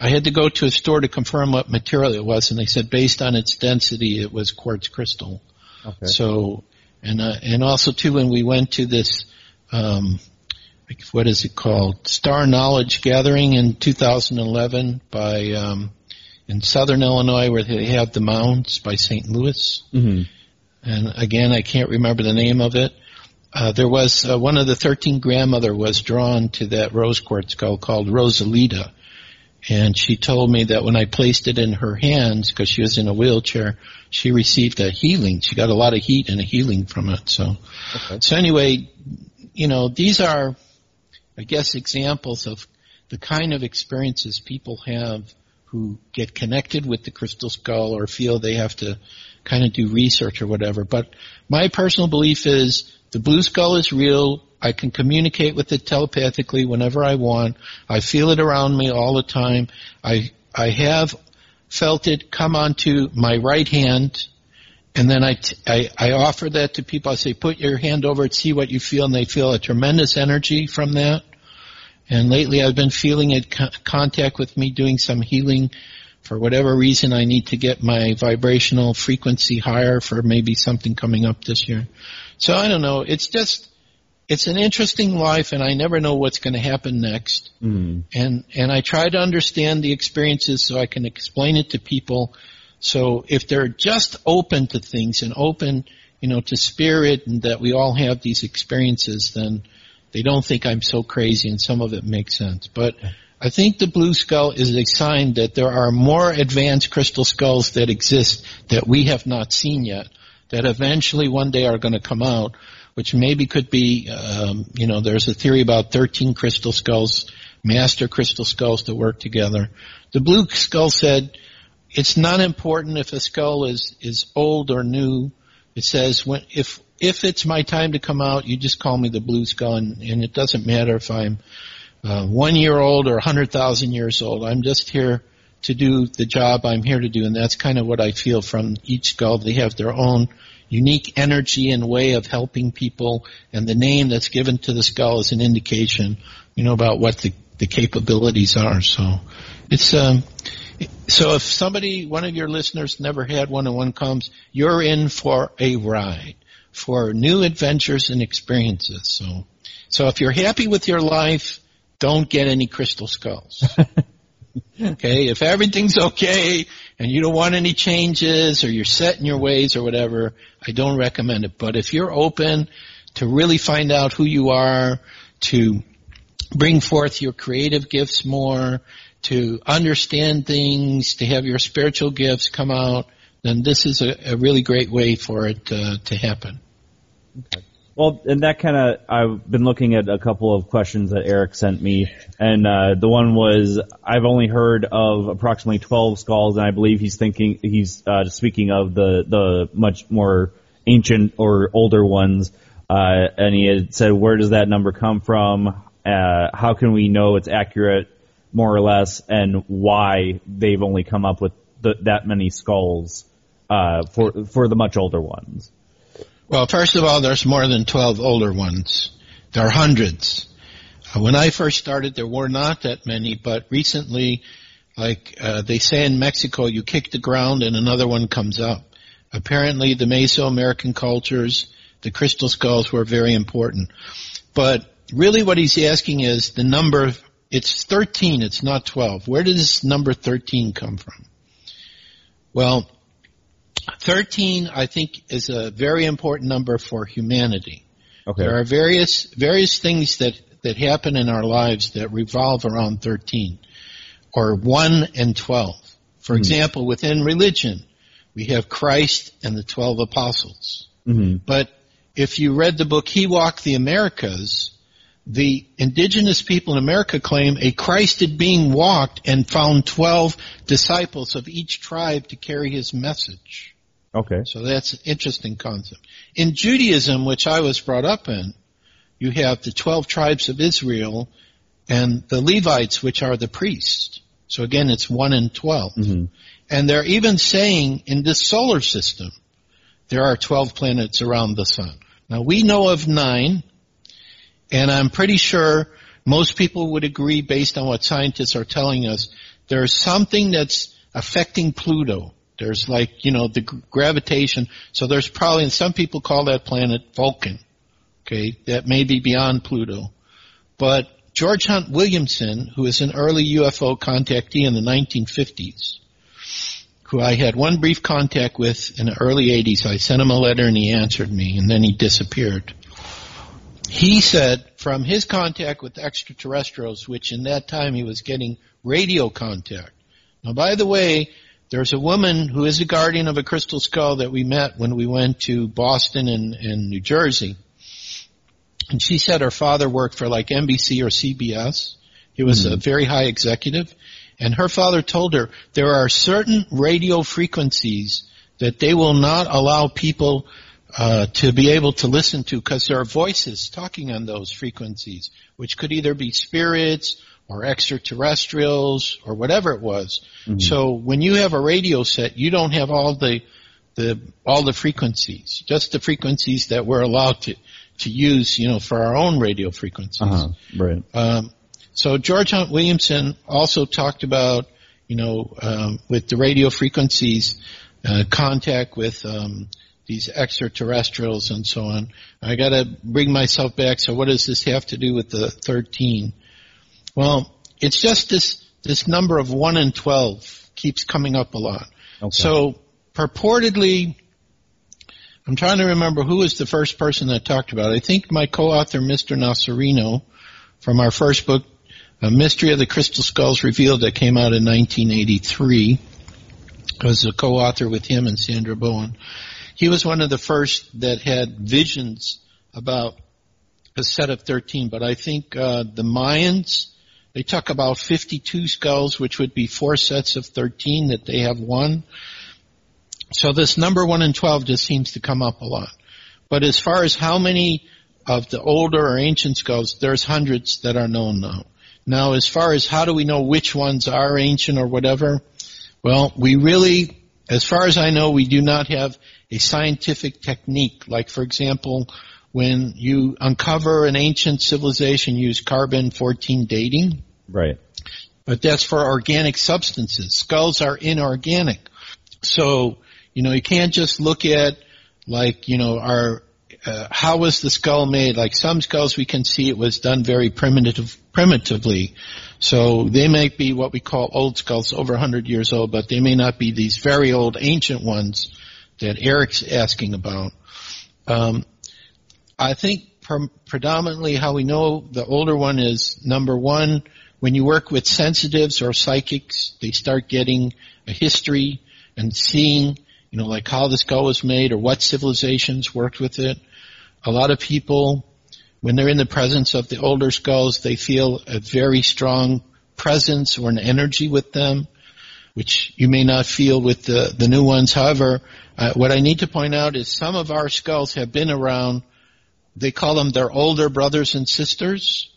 I had to go to a store to confirm what material it was, and they said based on its density, it was quartz crystal. Okay. So, and uh, and also too, when we went to this, um, what is it called? Star Knowledge Gathering in 2011 by um, in Southern Illinois, where they have the mounds by St. Louis. hmm And again, I can't remember the name of it. Uh, there was uh, one of the 13 grandmother was drawn to that rose quartz skull called Rosalita. And she told me that when I placed it in her hands, because she was in a wheelchair, she received a healing. She got a lot of heat and a healing from it. So, Okay. so anyway, you know, these are, I guess, examples of the kind of experiences people have who get connected with the crystal skull or feel they have to kind of do research or whatever. But my personal belief is the blue skull is real. I can communicate with it telepathically whenever I want. I feel it around me all the time. I I have felt it come onto my right hand, and then I, t- I, I offer that to people. I say, put your hand over it, see what you feel, and they feel a tremendous energy from that. And lately, I've been feeling it co- contact with me, doing some healing. For whatever reason, I need to get my vibrational frequency higher for maybe something coming up this year. So I don't know. It's just it's an interesting life and I never know what's going to happen next. Mm. And, and I try to understand the experiences so I can explain it to people. So if they're just open to things and open, you know, to spirit and that we all have these experiences, then they don't think I'm so crazy and some of it makes sense. But I think the blue skull is a sign that there are more advanced crystal skulls that exist that we have not seen yet that eventually one day are going to come out which maybe could be, um, you know, there's a theory about 13 crystal skulls, master crystal skulls that work together. The blue skull said, it's not important if a skull is, is old or new. It says when, if, if it's my time to come out, you just call me the blue skull and, and it doesn't matter if I'm, uh, one year old or a hundred thousand years old. I'm just here to do the job I'm here to do and that's kind of what I feel from each skull. They have their own unique energy and way of helping people, and the name that's given to the skull is an indication, you know, about what the, the capabilities are. So it's um, so if somebody, one of your listeners, never had one and one comes, you're in for a ride, for new adventures and experiences. So, so if you're happy with your life, don't get any crystal skulls. okay, if everything's okay and you don't want any changes or you're set in your ways or whatever, I don't recommend it. But if you're open to really find out who you are, to bring forth your creative gifts more, to understand things, to have your spiritual gifts come out, then this is a, a really great way for it uh, to happen. Okay. Well, and that kind of, I've been looking at a couple of questions that Eric sent me, and uh, the one was, I've only heard of approximately 12 skulls, and I believe he's thinking, he's uh, speaking of the, the much more ancient or older ones, uh, and he had said, where does that number come from? Uh, how can we know it's accurate, more or less, and why they've only come up with the, that many skulls uh, for for the much older ones? Well, first of all, there's more than 12 older ones. There are hundreds. Uh, when I first started, there were not that many, but recently, like uh, they say in Mexico, you kick the ground and another one comes up. Apparently, the Mesoamerican cultures, the crystal skulls were very important. But really what he's asking is the number, it's 13, it's not 12. Where does this number 13 come from? Well, 13, I think, is a very important number for humanity. Okay. There are various various things that that happen in our lives that revolve around 13, or 1 and 12. For example, within religion, we have Christ and the 12 apostles. hmm But if you read the book He Walked the Americas, the indigenous people in America claim a Christed being walked and found 12 disciples of each tribe to carry his message. Okay. So that's an interesting concept. In Judaism, which I was brought up in, you have the 12 tribes of Israel and the Levites, which are the priests. So again, it's 1 and 12. Mhm. And they're even saying in this solar system, there are 12 planets around the sun. Now we know of nine, and I'm pretty sure most people would agree based on what scientists are telling us, there's something that's affecting Pluto. There's like, you know, the gr- gravitation. So there's probably, and some people call that planet Vulcan. Okay, that may be beyond Pluto. But George Hunt Williamson, who is an early UFO contactee in the 1950s, who I had one brief contact with in the early 80s, I sent him a letter and he answered me and then he disappeared. He said from his contact with extraterrestrials, which in that time he was getting radio contact. Now by the way, there's a woman who is a guardian of a crystal skull that we met when we went to Boston and, and New Jersey. And she said her father worked for like NBC or CBS. He was a hmm. very high executive. And her father told her there are certain radio frequencies that they will not allow people uh, to be able to listen to because there are voices talking on those frequencies, which could either be spirits or extraterrestrials or whatever it was. So when you have a radio set, you don't have all the the all the frequencies, just the frequencies that we're allowed to to use, you know, for our own radio frequencies. Uh-huh. Right. Um, so George Hunt Williamson also talked about, you know, um, with the radio frequencies, uh, contact with um, these extraterrestrials and so on. I got to bring myself back. So what does this have to do with the 13? Well, it's just this this number of one and twelve keeps coming up a lot. Okay. So purportedly, I'm trying to remember who was the first person that talked about it. I think my co-author, Mr. Nocerino, from our first book, A Mystery of the Crystal Skulls Revealed, that came out in 1983, was a co-author with him and Sandra Bowen. He was one of the first that had visions about a set of 13, but I think uh, the Mayans, they talk about 52 skulls, which would be four sets of 13 that they have one. So this number 1 and 12 just seems to come up a lot. But as far as how many of the older or ancient skulls, there's hundreds that are known now. Now as far as how do we know which ones are ancient or whatever, well, we really, as far as I know, we do not have a scientific technique. Like for example, when you uncover an ancient civilization, use carbon 14 dating, Right. but that's for organic substances. Skulls are inorganic. So, you know, you can't just look at like, you know, our, uh, how was the skull made? Like some skulls we can see it was done very primitive, primitively. So they might be what we call old skulls over 100 years old, but they may not be these very old ancient ones that Eric's asking about. Um, I think pre- predominantly how we know the older one is number one, when you work with sensitives or psychics, they start getting a history and seeing, you know, like how the skull was made or what civilizations worked with it. A lot of people, when they're in the presence of the older skulls, they feel a very strong presence or an energy with them, which you may not feel with the, the new ones. However, uh, what I need to point out is some of our skulls have been around they call them their older brothers and sisters.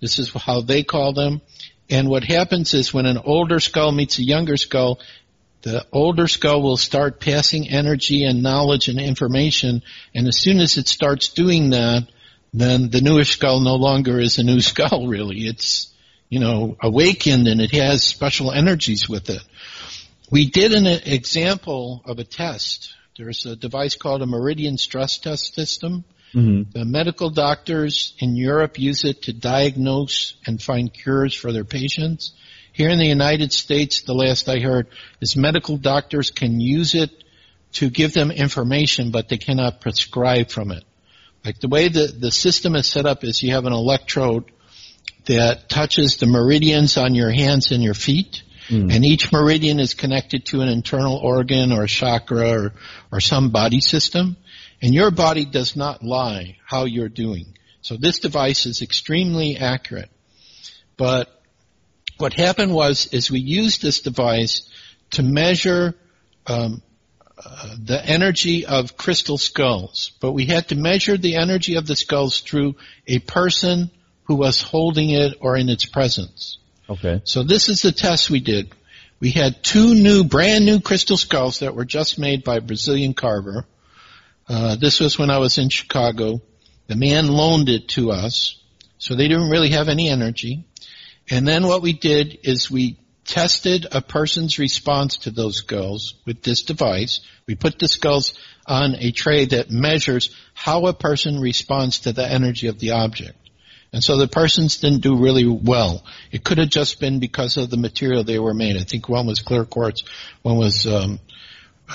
This is how they call them. And what happens is when an older skull meets a younger skull, the older skull will start passing energy and knowledge and information. And as soon as it starts doing that, then the newish skull no longer is a new skull really. It's, you know, awakened and it has special energies with it. We did an example of a test. There's a device called a meridian stress test system. Mm-hmm. The medical doctors in Europe use it to diagnose and find cures for their patients. Here in the United States, the last I heard is medical doctors can use it to give them information, but they cannot prescribe from it. Like the way the, the system is set up is you have an electrode that touches the meridians on your hands and your feet. And each meridian is connected to an internal organ or a chakra or, or some body system. And your body does not lie how you're doing. So this device is extremely accurate. But what happened was, is we used this device to measure um, uh, the energy of crystal skulls. But we had to measure the energy of the skulls through a person who was holding it or in its presence. Okay. So this is the test we did. We had two new, brand new crystal skulls that were just made by a Brazilian carver. Uh, this was when I was in Chicago. The man loaned it to us, so they didn't really have any energy. And then what we did is we tested a person's response to those skulls with this device. We put the skulls on a tray that measures how a person responds to the energy of the object. And so the persons didn't do really well. It could have just been because of the material they were made. I think one was clear quartz, one was um,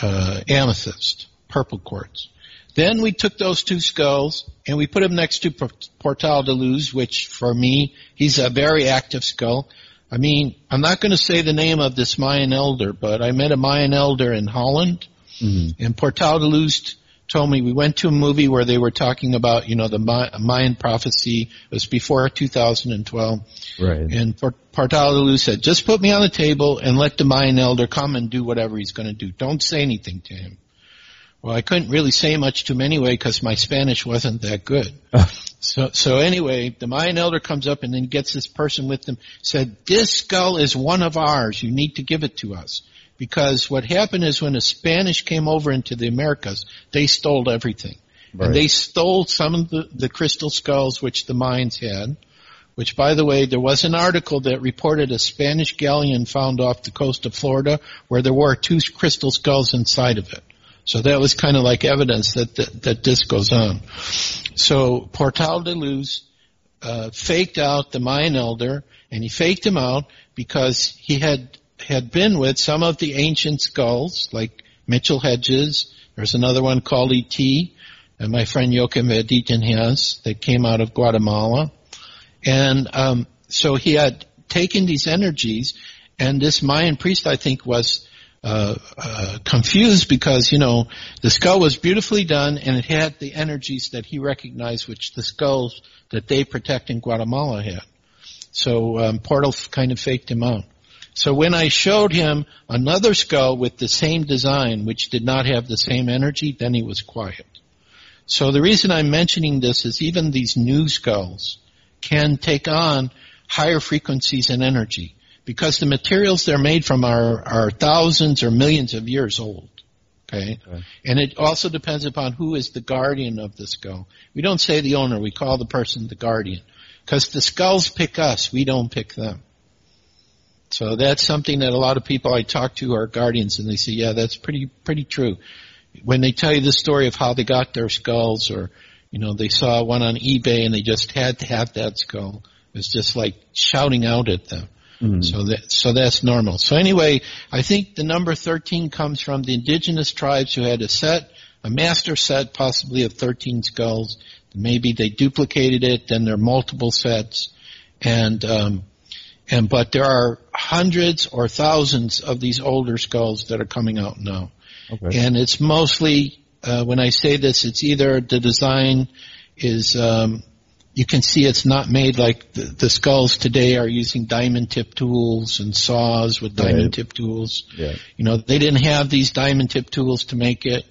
uh, amethyst, purple quartz. Then we took those two skulls and we put them next to Portal de Luz, which for me, he's a very active skull. I mean, I'm not going to say the name of this Mayan elder, but I met a Mayan elder in Holland, and Portal de Luz told me we went to a movie where they were talking about, you know, the Mayan prophecy. It was before 2012. Right. And Luz said, just put me on the table and let the Mayan elder come and do whatever he's going to do. Don't say anything to him. Well, I couldn't really say much to him anyway because my Spanish wasn't that good. so, so anyway, the Mayan elder comes up and then gets this person with them, said, this skull is one of ours. You need to give it to us. Because what happened is when the Spanish came over into the Americas, they stole everything. Right. And they stole some of the, the crystal skulls which the Mayans had, which by the way, there was an article that reported a Spanish galleon found off the coast of Florida where there were two crystal skulls inside of it. So that was kind of like evidence that, that, that this goes on. So Portal de Luz uh, faked out the Mayan elder, and he faked him out because he had had been with some of the ancient skulls, like Mitchell Hedges. There's another one called E.T., and my friend Joachim Editin has, that came out of Guatemala. And um, so he had taken these energies, and this Mayan priest, I think, was uh, uh, confused because you know the skull was beautifully done and it had the energies that he recognized, which the skulls that they protect in Guatemala had. So um, Portal kind of faked him out. So when I showed him another skull with the same design, which did not have the same energy, then he was quiet. So the reason I'm mentioning this is even these new skulls can take on higher frequencies and energy because the materials they're made from are, are thousands or millions of years old. Okay? Okay. And it also depends upon who is the guardian of the skull. We don't say the owner, we call the person the guardian. Because the skulls pick us, we don't pick them. So that's something that a lot of people I talk to are guardians and they say, yeah, that's pretty, pretty true. When they tell you the story of how they got their skulls or, you know, they saw one on eBay and they just had to have that skull, it's just like shouting out at them. So that so that's normal. So anyway, I think the number 13 comes from the indigenous tribes who had a set, a master set, possibly of 13 skulls. Maybe they duplicated it, then there are multiple sets, and um, and but there are hundreds or thousands of these older skulls that are coming out now, Okay. and it's mostly uh, when I say this, it's either the design is um, you can see it's not made like the, the skulls today are using diamond tip tools and saws with diamond Right. tip tools. Yeah. You know, they didn't have these diamond tip tools to make it.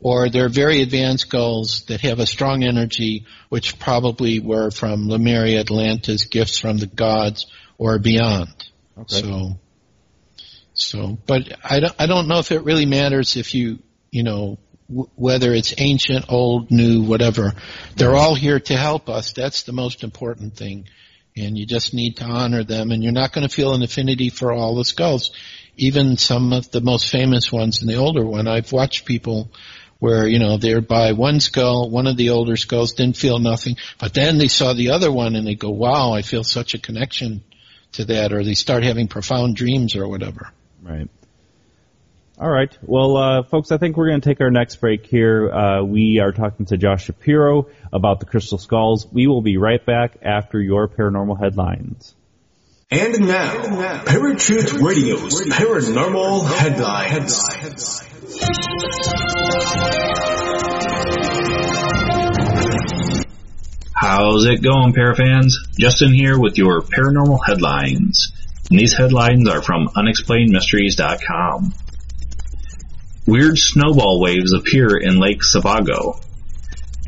Or they're very advanced skulls that have a strong energy, which probably were from Lemuria, Atlantis, gifts from the gods, or beyond. Okay. So, so, but I don't, I don't know if it really matters if you, you know, w- whether it's ancient, old, new, whatever. They're all here to help us. That's the most important thing. And you just need to honor them and you're not going to feel an affinity for all the skulls. Even some of the most famous ones and the older one, I've watched people where, you know, they're by one skull, one of the older skulls didn't feel nothing, but then they saw the other one and they go, wow, I feel such a connection to that, or they start having profound dreams or whatever. Right. All right. Well, uh, folks, I think we're going to take our next break here. Uh, we are talking to Josh Shapiro about the crystal skulls. We will be right back after your paranormal headlines. And now, Paratruth Radio's Paranormal Headlines. How's it going, Parafans? Justin here with your paranormal headlines. And these headlines are from unexplainedmysteries.com. Weird snowball waves appear in Lake Sebago.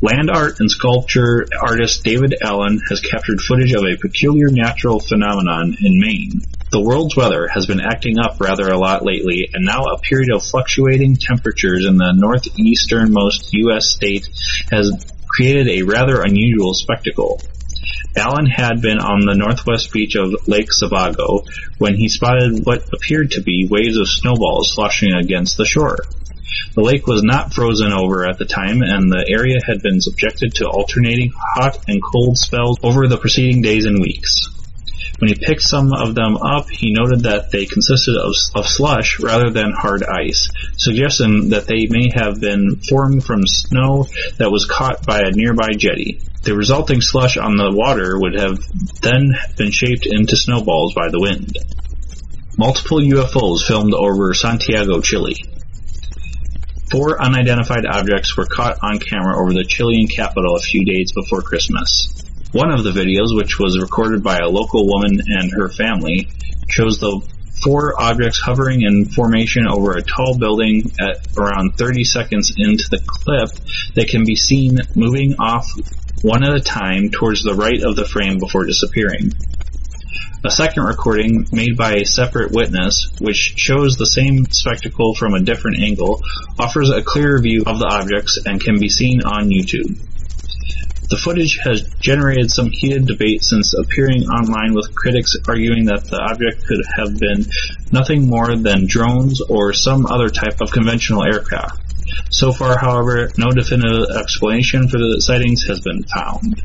Land art and sculpture artist David Allen has captured footage of a peculiar natural phenomenon in Maine. The world's weather has been acting up rather a lot lately, and now a period of fluctuating temperatures in the northeasternmost U.S. state has created a rather unusual spectacle. Allen had been on the northwest beach of Lake Sebago when he spotted what appeared to be waves of snowballs sloshing against the shore. The lake was not frozen over at the time, and the area had been subjected to alternating hot and cold spells over the preceding days and weeks. When he picked some of them up, he noted that they consisted of, of slush rather than hard ice, suggesting that they may have been formed from snow that was caught by a nearby jetty. The resulting slush on the water would have then been shaped into snowballs by the wind. Multiple UFOs filmed over Santiago, Chile. Four unidentified objects were caught on camera over the Chilean capital a few days before Christmas. One of the videos, which was recorded by a local woman and her family, shows the four objects hovering in formation over a tall building at around 30 seconds into the clip that can be seen moving off one at a time towards the right of the frame before disappearing. A second recording, made by a separate witness, which shows the same spectacle from a different angle, offers a clearer view of the objects and can be seen on YouTube. The footage has generated some heated debate since appearing online with critics arguing that the object could have been nothing more than drones or some other type of conventional aircraft. So far, however, no definitive explanation for the sightings has been found.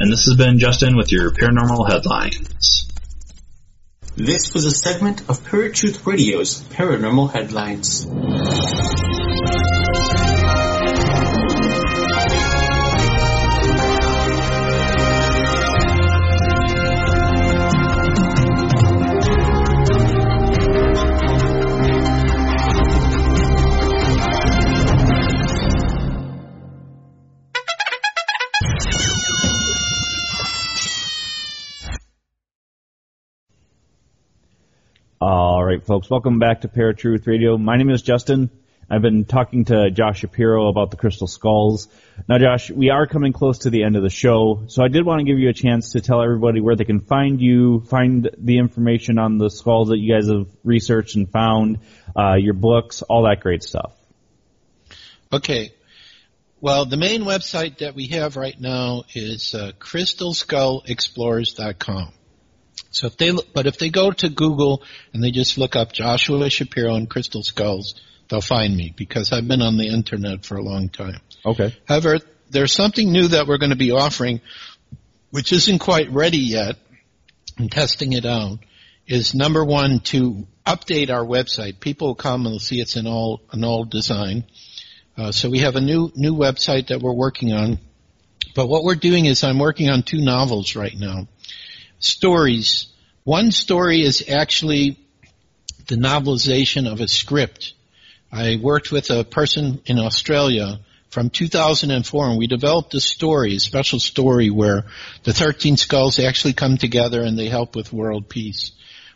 And this has been Justin with your paranormal headlines. This was a segment of Paratruth Radio's Paranormal Headlines. Right, folks, welcome back to Paratruth Radio. My name is Justin. I've been talking to Josh Shapiro about the crystal skulls. Now, Josh, we are coming close to the end of the show, so I did want to give you a chance to tell everybody where they can find you, find the information on the skulls that you guys have researched and found, uh, your books, all that great stuff. Okay. Well, the main website that we have right now is uh, crystalskullexplorers.com. So if they, but if they go to Google and they just look up Joshua Shapiro and crystal skulls, they'll find me because I've been on the internet for a long time. Okay. However, there's something new that we're going to be offering, which isn't quite ready yet. and testing it out. Is number one to update our website. People will come and they'll see it's an all an old design. Uh, so we have a new new website that we're working on. But what we're doing is I'm working on two novels right now. Stories. One story is actually the novelization of a script. I worked with a person in Australia from 2004 and we developed a story, a special story where the 13 skulls actually come together and they help with world peace,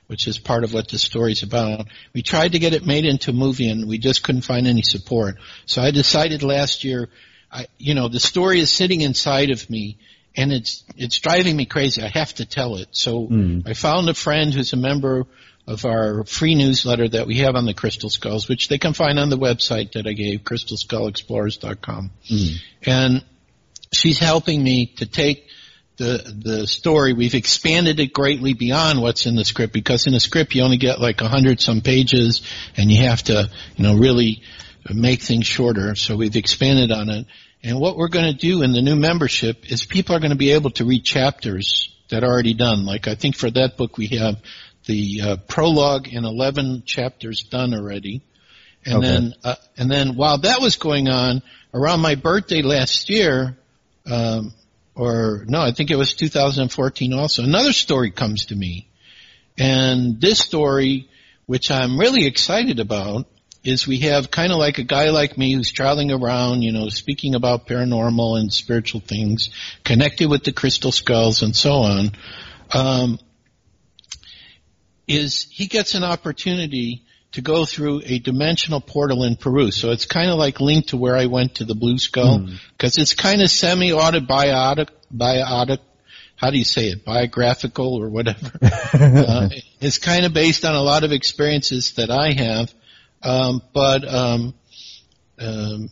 which is part of what the story's about. We tried to get it made into a movie and we just couldn't find any support. So I decided last year, I, you know, the story is sitting inside of me and it's, it's driving me crazy. I have to tell it. So hmm. I found a friend who's a member of our free newsletter that we have on the crystal skulls, which they can find on the website that I gave, crystalskullexplorers.com. Hmm. And she's helping me to take the the story. We've expanded it greatly beyond what's in the script because in a script you only get like a hundred some pages, and you have to you know really make things shorter. So we've expanded on it. And what we're going to do in the new membership is people are going to be able to read chapters that are already done. Like I think for that book we have the uh, prologue and 11 chapters done already. And Okay. then, uh, and then while that was going on, around my birthday last year, um, or no, I think it was 2014 also, another story comes to me. And this story, which I'm really excited about, is we have kind of like a guy like me who's traveling around, you know, speaking about paranormal and spiritual things, connected with the crystal skulls and so on. Um, is he gets an opportunity to go through a dimensional portal in Peru. So it's kind of like linked to where I went to the Blue Skull because it's kind of semi-autobiotic, biotic, how do you say it, biographical or whatever. uh, it's kind of based on a lot of experiences that I have, um, but um, um,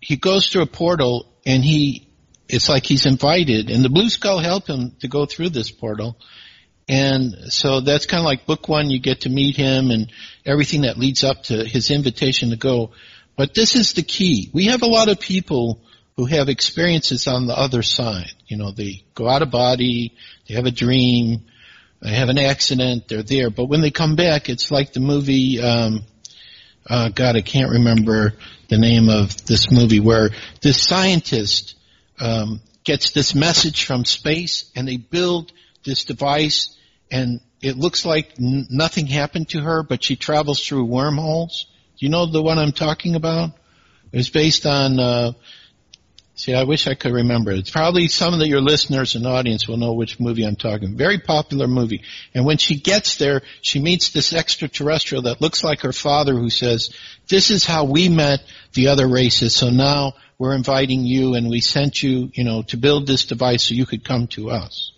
he goes through a portal and he, it's like he's invited, and the Blue Skull helped him to go through this portal. And so that's kind of like book one, you get to meet him and everything that leads up to his invitation to go. But this is the key. We have a lot of people who have experiences on the other side. You know, they go out of body, they have a dream, they have an accident, they're there. But when they come back, it's like the movie, um, uh, God, I can't remember the name of this movie where this scientist um, gets this message from space and they build this device and it looks like n- nothing happened to her, but she travels through wormholes. Do you know the one I'm talking about? It was based on uh, See, I wish I could remember. It's probably some of the, your listeners and audience will know which movie I'm talking. Very popular movie. And when she gets there, she meets this extraterrestrial that looks like her father who says, this is how we met the other races. So now we're inviting you and we sent you, you know, to build this device so you could come to us.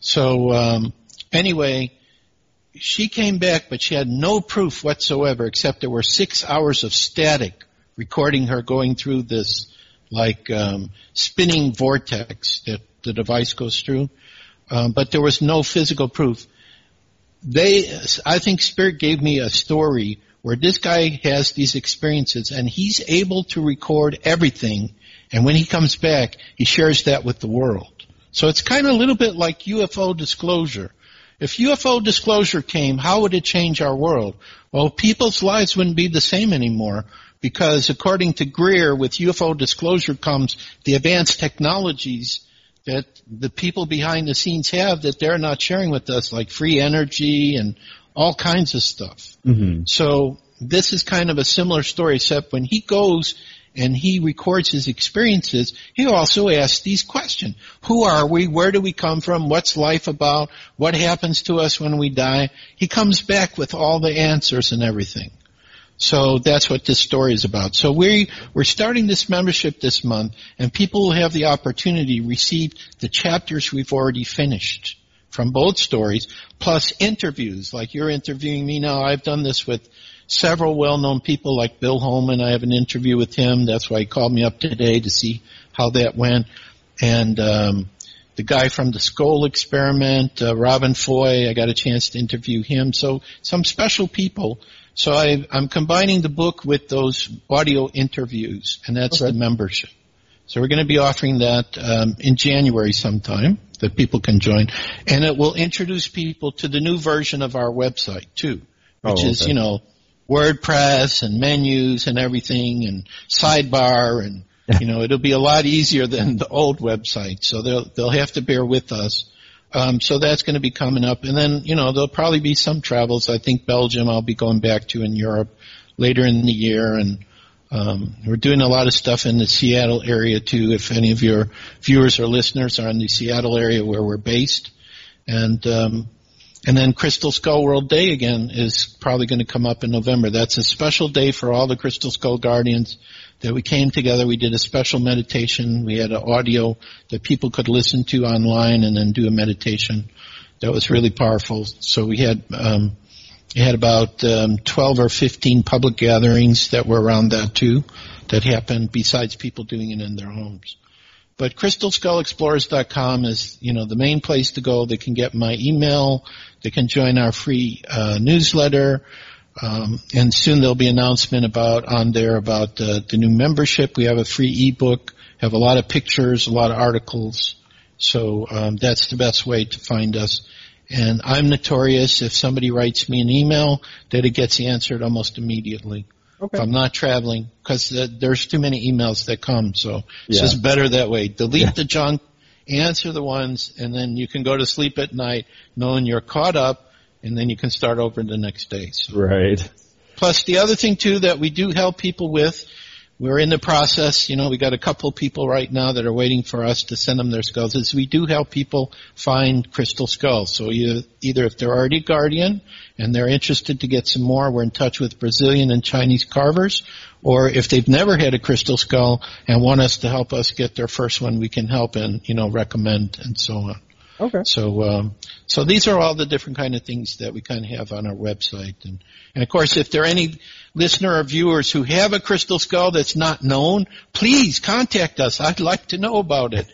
So, um, anyway, she came back, but she had no proof whatsoever except there were six hours of static recording her going through this like um, spinning vortex that the device goes through, um, but there was no physical proof. They, I think Spirit gave me a story where this guy has these experiences and he's able to record everything, and when he comes back, he shares that with the world. So it's kind of a little bit like UFO disclosure. If UFO disclosure came, how would it change our world? Well, people's lives wouldn't be the same anymore because according to Greer, with UFO disclosure comes the advanced technologies that the people behind the scenes have that they're not sharing with us, like free energy and all kinds of stuff. Mm-hmm. So this is kind of a similar story, except when he goes and he records his experiences, he also asks these questions. Who are we? Where do we come from? What's life about? What happens to us when we die? He comes back with all the answers and everything. So that's what this story is about. So we we're starting this membership this month, and people will have the opportunity to receive the chapters we've already finished from both stories, plus interviews. Like you're interviewing me now. I've done this with several well-known people, like Bill Homann. I have an interview with him. That's why he called me up today to see how that went. And um, the guy from the Scole experiment, uh, Robin Foy. I got a chance to interview him. So some special people so I, am combining the book with those audio interviews, and that's okay. the membership. So we're going to be offering that um, in January sometime that people can join, and it will introduce people to the new version of our website too, which oh, okay. is you know WordPress and menus and everything and sidebar and you know it'll be a lot easier than the old website. So they'll they'll have to bear with us. Um, so that's going to be coming up, and then you know there'll probably be some travels. I think Belgium I'll be going back to in Europe later in the year, and um, we're doing a lot of stuff in the Seattle area too. If any of your viewers or listeners are in the Seattle area where we're based, and um, and then Crystal Skull World Day again is probably going to come up in November. That's a special day for all the Crystal Skull Guardians that we came together. We did a special meditation. We had an audio that people could listen to online and then do a meditation. That was really powerful. So we had um, we had about um, 12 or 15 public gatherings that were around that too, that happened besides people doing it in their homes. But crystalskullexplorers.com is, you know, the main place to go. They can get my email. They can join our free uh, newsletter. Um, and soon there'll be announcement about on there about uh, the new membership. We have a free ebook, have a lot of pictures, a lot of articles. So um, that's the best way to find us. And I'm notorious if somebody writes me an email that it gets answered almost immediately. Okay. If I'm not traveling, because uh, there's too many emails that come, so it's yeah. just better that way. Delete yeah. the junk, answer the ones, and then you can go to sleep at night knowing you're caught up and then you can start over the next day. So. Right. Plus, the other thing too that we do help people with, we're in the process. You know, we got a couple people right now that are waiting for us to send them their skulls. Is we do help people find crystal skulls. So either, either if they're already guardian and they're interested to get some more, we're in touch with Brazilian and Chinese carvers. Or if they've never had a crystal skull and want us to help us get their first one, we can help and you know recommend and so on. Okay. So, um, so these are all the different kind of things that we kind of have on our website, and and of course, if there are any listener or viewers who have a crystal skull that's not known, please contact us. I'd like to know about it.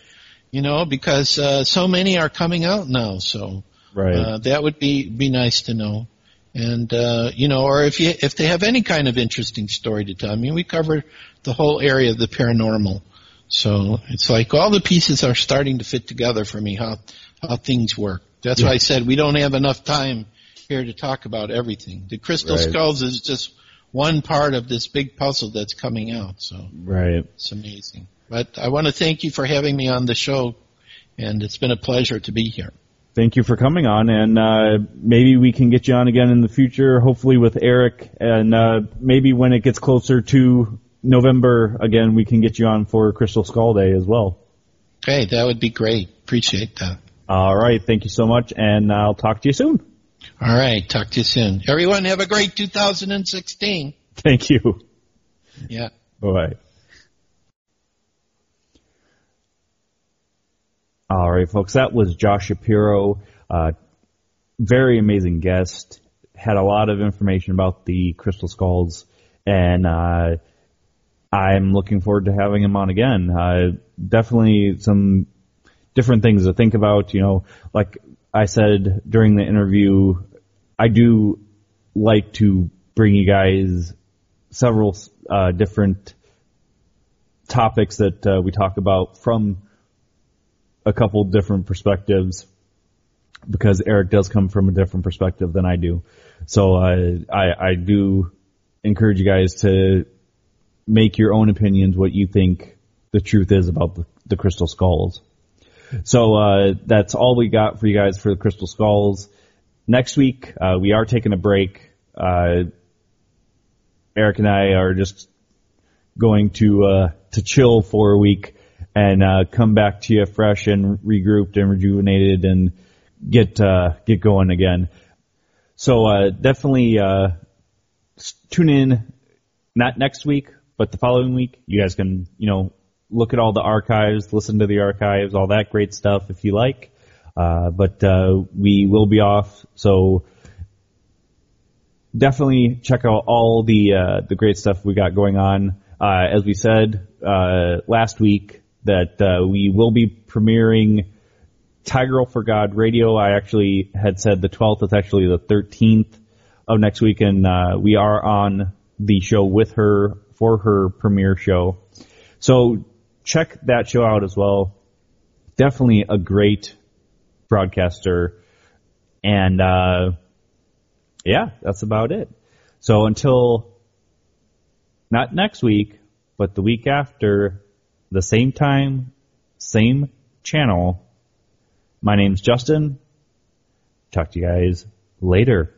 You know, because uh, so many are coming out now, so right. uh, that would be be nice to know. And uh, you know, or if you if they have any kind of interesting story to tell, I mean, we cover the whole area of the paranormal. So it's like all the pieces are starting to fit together for me. How how things work. That's yeah. why I said we don't have enough time here to talk about everything. The crystal right. skulls is just one part of this big puzzle that's coming out. So right, it's amazing. But I want to thank you for having me on the show, and it's been a pleasure to be here. Thank you for coming on, and uh, maybe we can get you on again in the future. Hopefully with Eric, and uh, maybe when it gets closer to November again, we can get you on for Crystal Skull Day as well. Okay, that would be great. Appreciate that. All right, thank you so much, and I'll talk to you soon. All right, talk to you soon. Everyone have a great 2016. Thank you. Yeah. Bye. All right, folks, that was Josh Shapiro. Uh, very amazing guest. Had a lot of information about the crystal skulls, and uh, I'm looking forward to having him on again. Uh, definitely some different things to think about. You know, like I said during the interview, I do like to bring you guys several uh, different topics that uh, we talk about from a couple different perspectives because Eric does come from a different perspective than I do. So uh, I, I do encourage you guys to make your own opinions what you think the truth is about the, the crystal skulls. So uh, that's all we got for you guys for the crystal skulls. Next week uh, we are taking a break. Uh, Eric and I are just going to uh, to chill for a week and uh, come back to you fresh and regrouped and rejuvenated and get uh, get going again. So uh, definitely uh, tune in, not next week, but the following week. You guys can you know look at all the archives, listen to the archives, all that great stuff if you like. Uh, but uh, we will be off, so definitely check out all the uh, the great stuff we got going on. Uh, as we said uh, last week, that uh, we will be premiering Tiger for God Radio. I actually had said the 12th. It's actually the 13th of next week, and uh, we are on the show with her for her premiere show. So check that show out as well. Definitely a great broadcaster, and uh, yeah, that's about it. So until not next week, but the week after, the same time, same channel. My name's Justin. Talk to you guys later.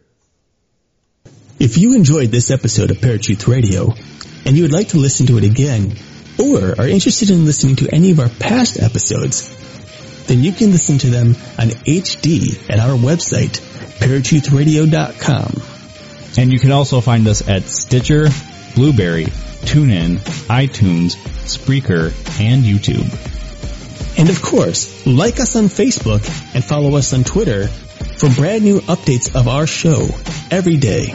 If you enjoyed this episode of Paratruth Radio and you would like to listen to it again or are interested in listening to any of our past episodes, then you can listen to them on HD at our website, paratruthradio.com. And you can also find us at Stitcher, Blubrry, TuneIn, iTunes, Spreaker, and YouTube. And of course, like us on Facebook and follow us on Twitter for brand new updates of our show every day.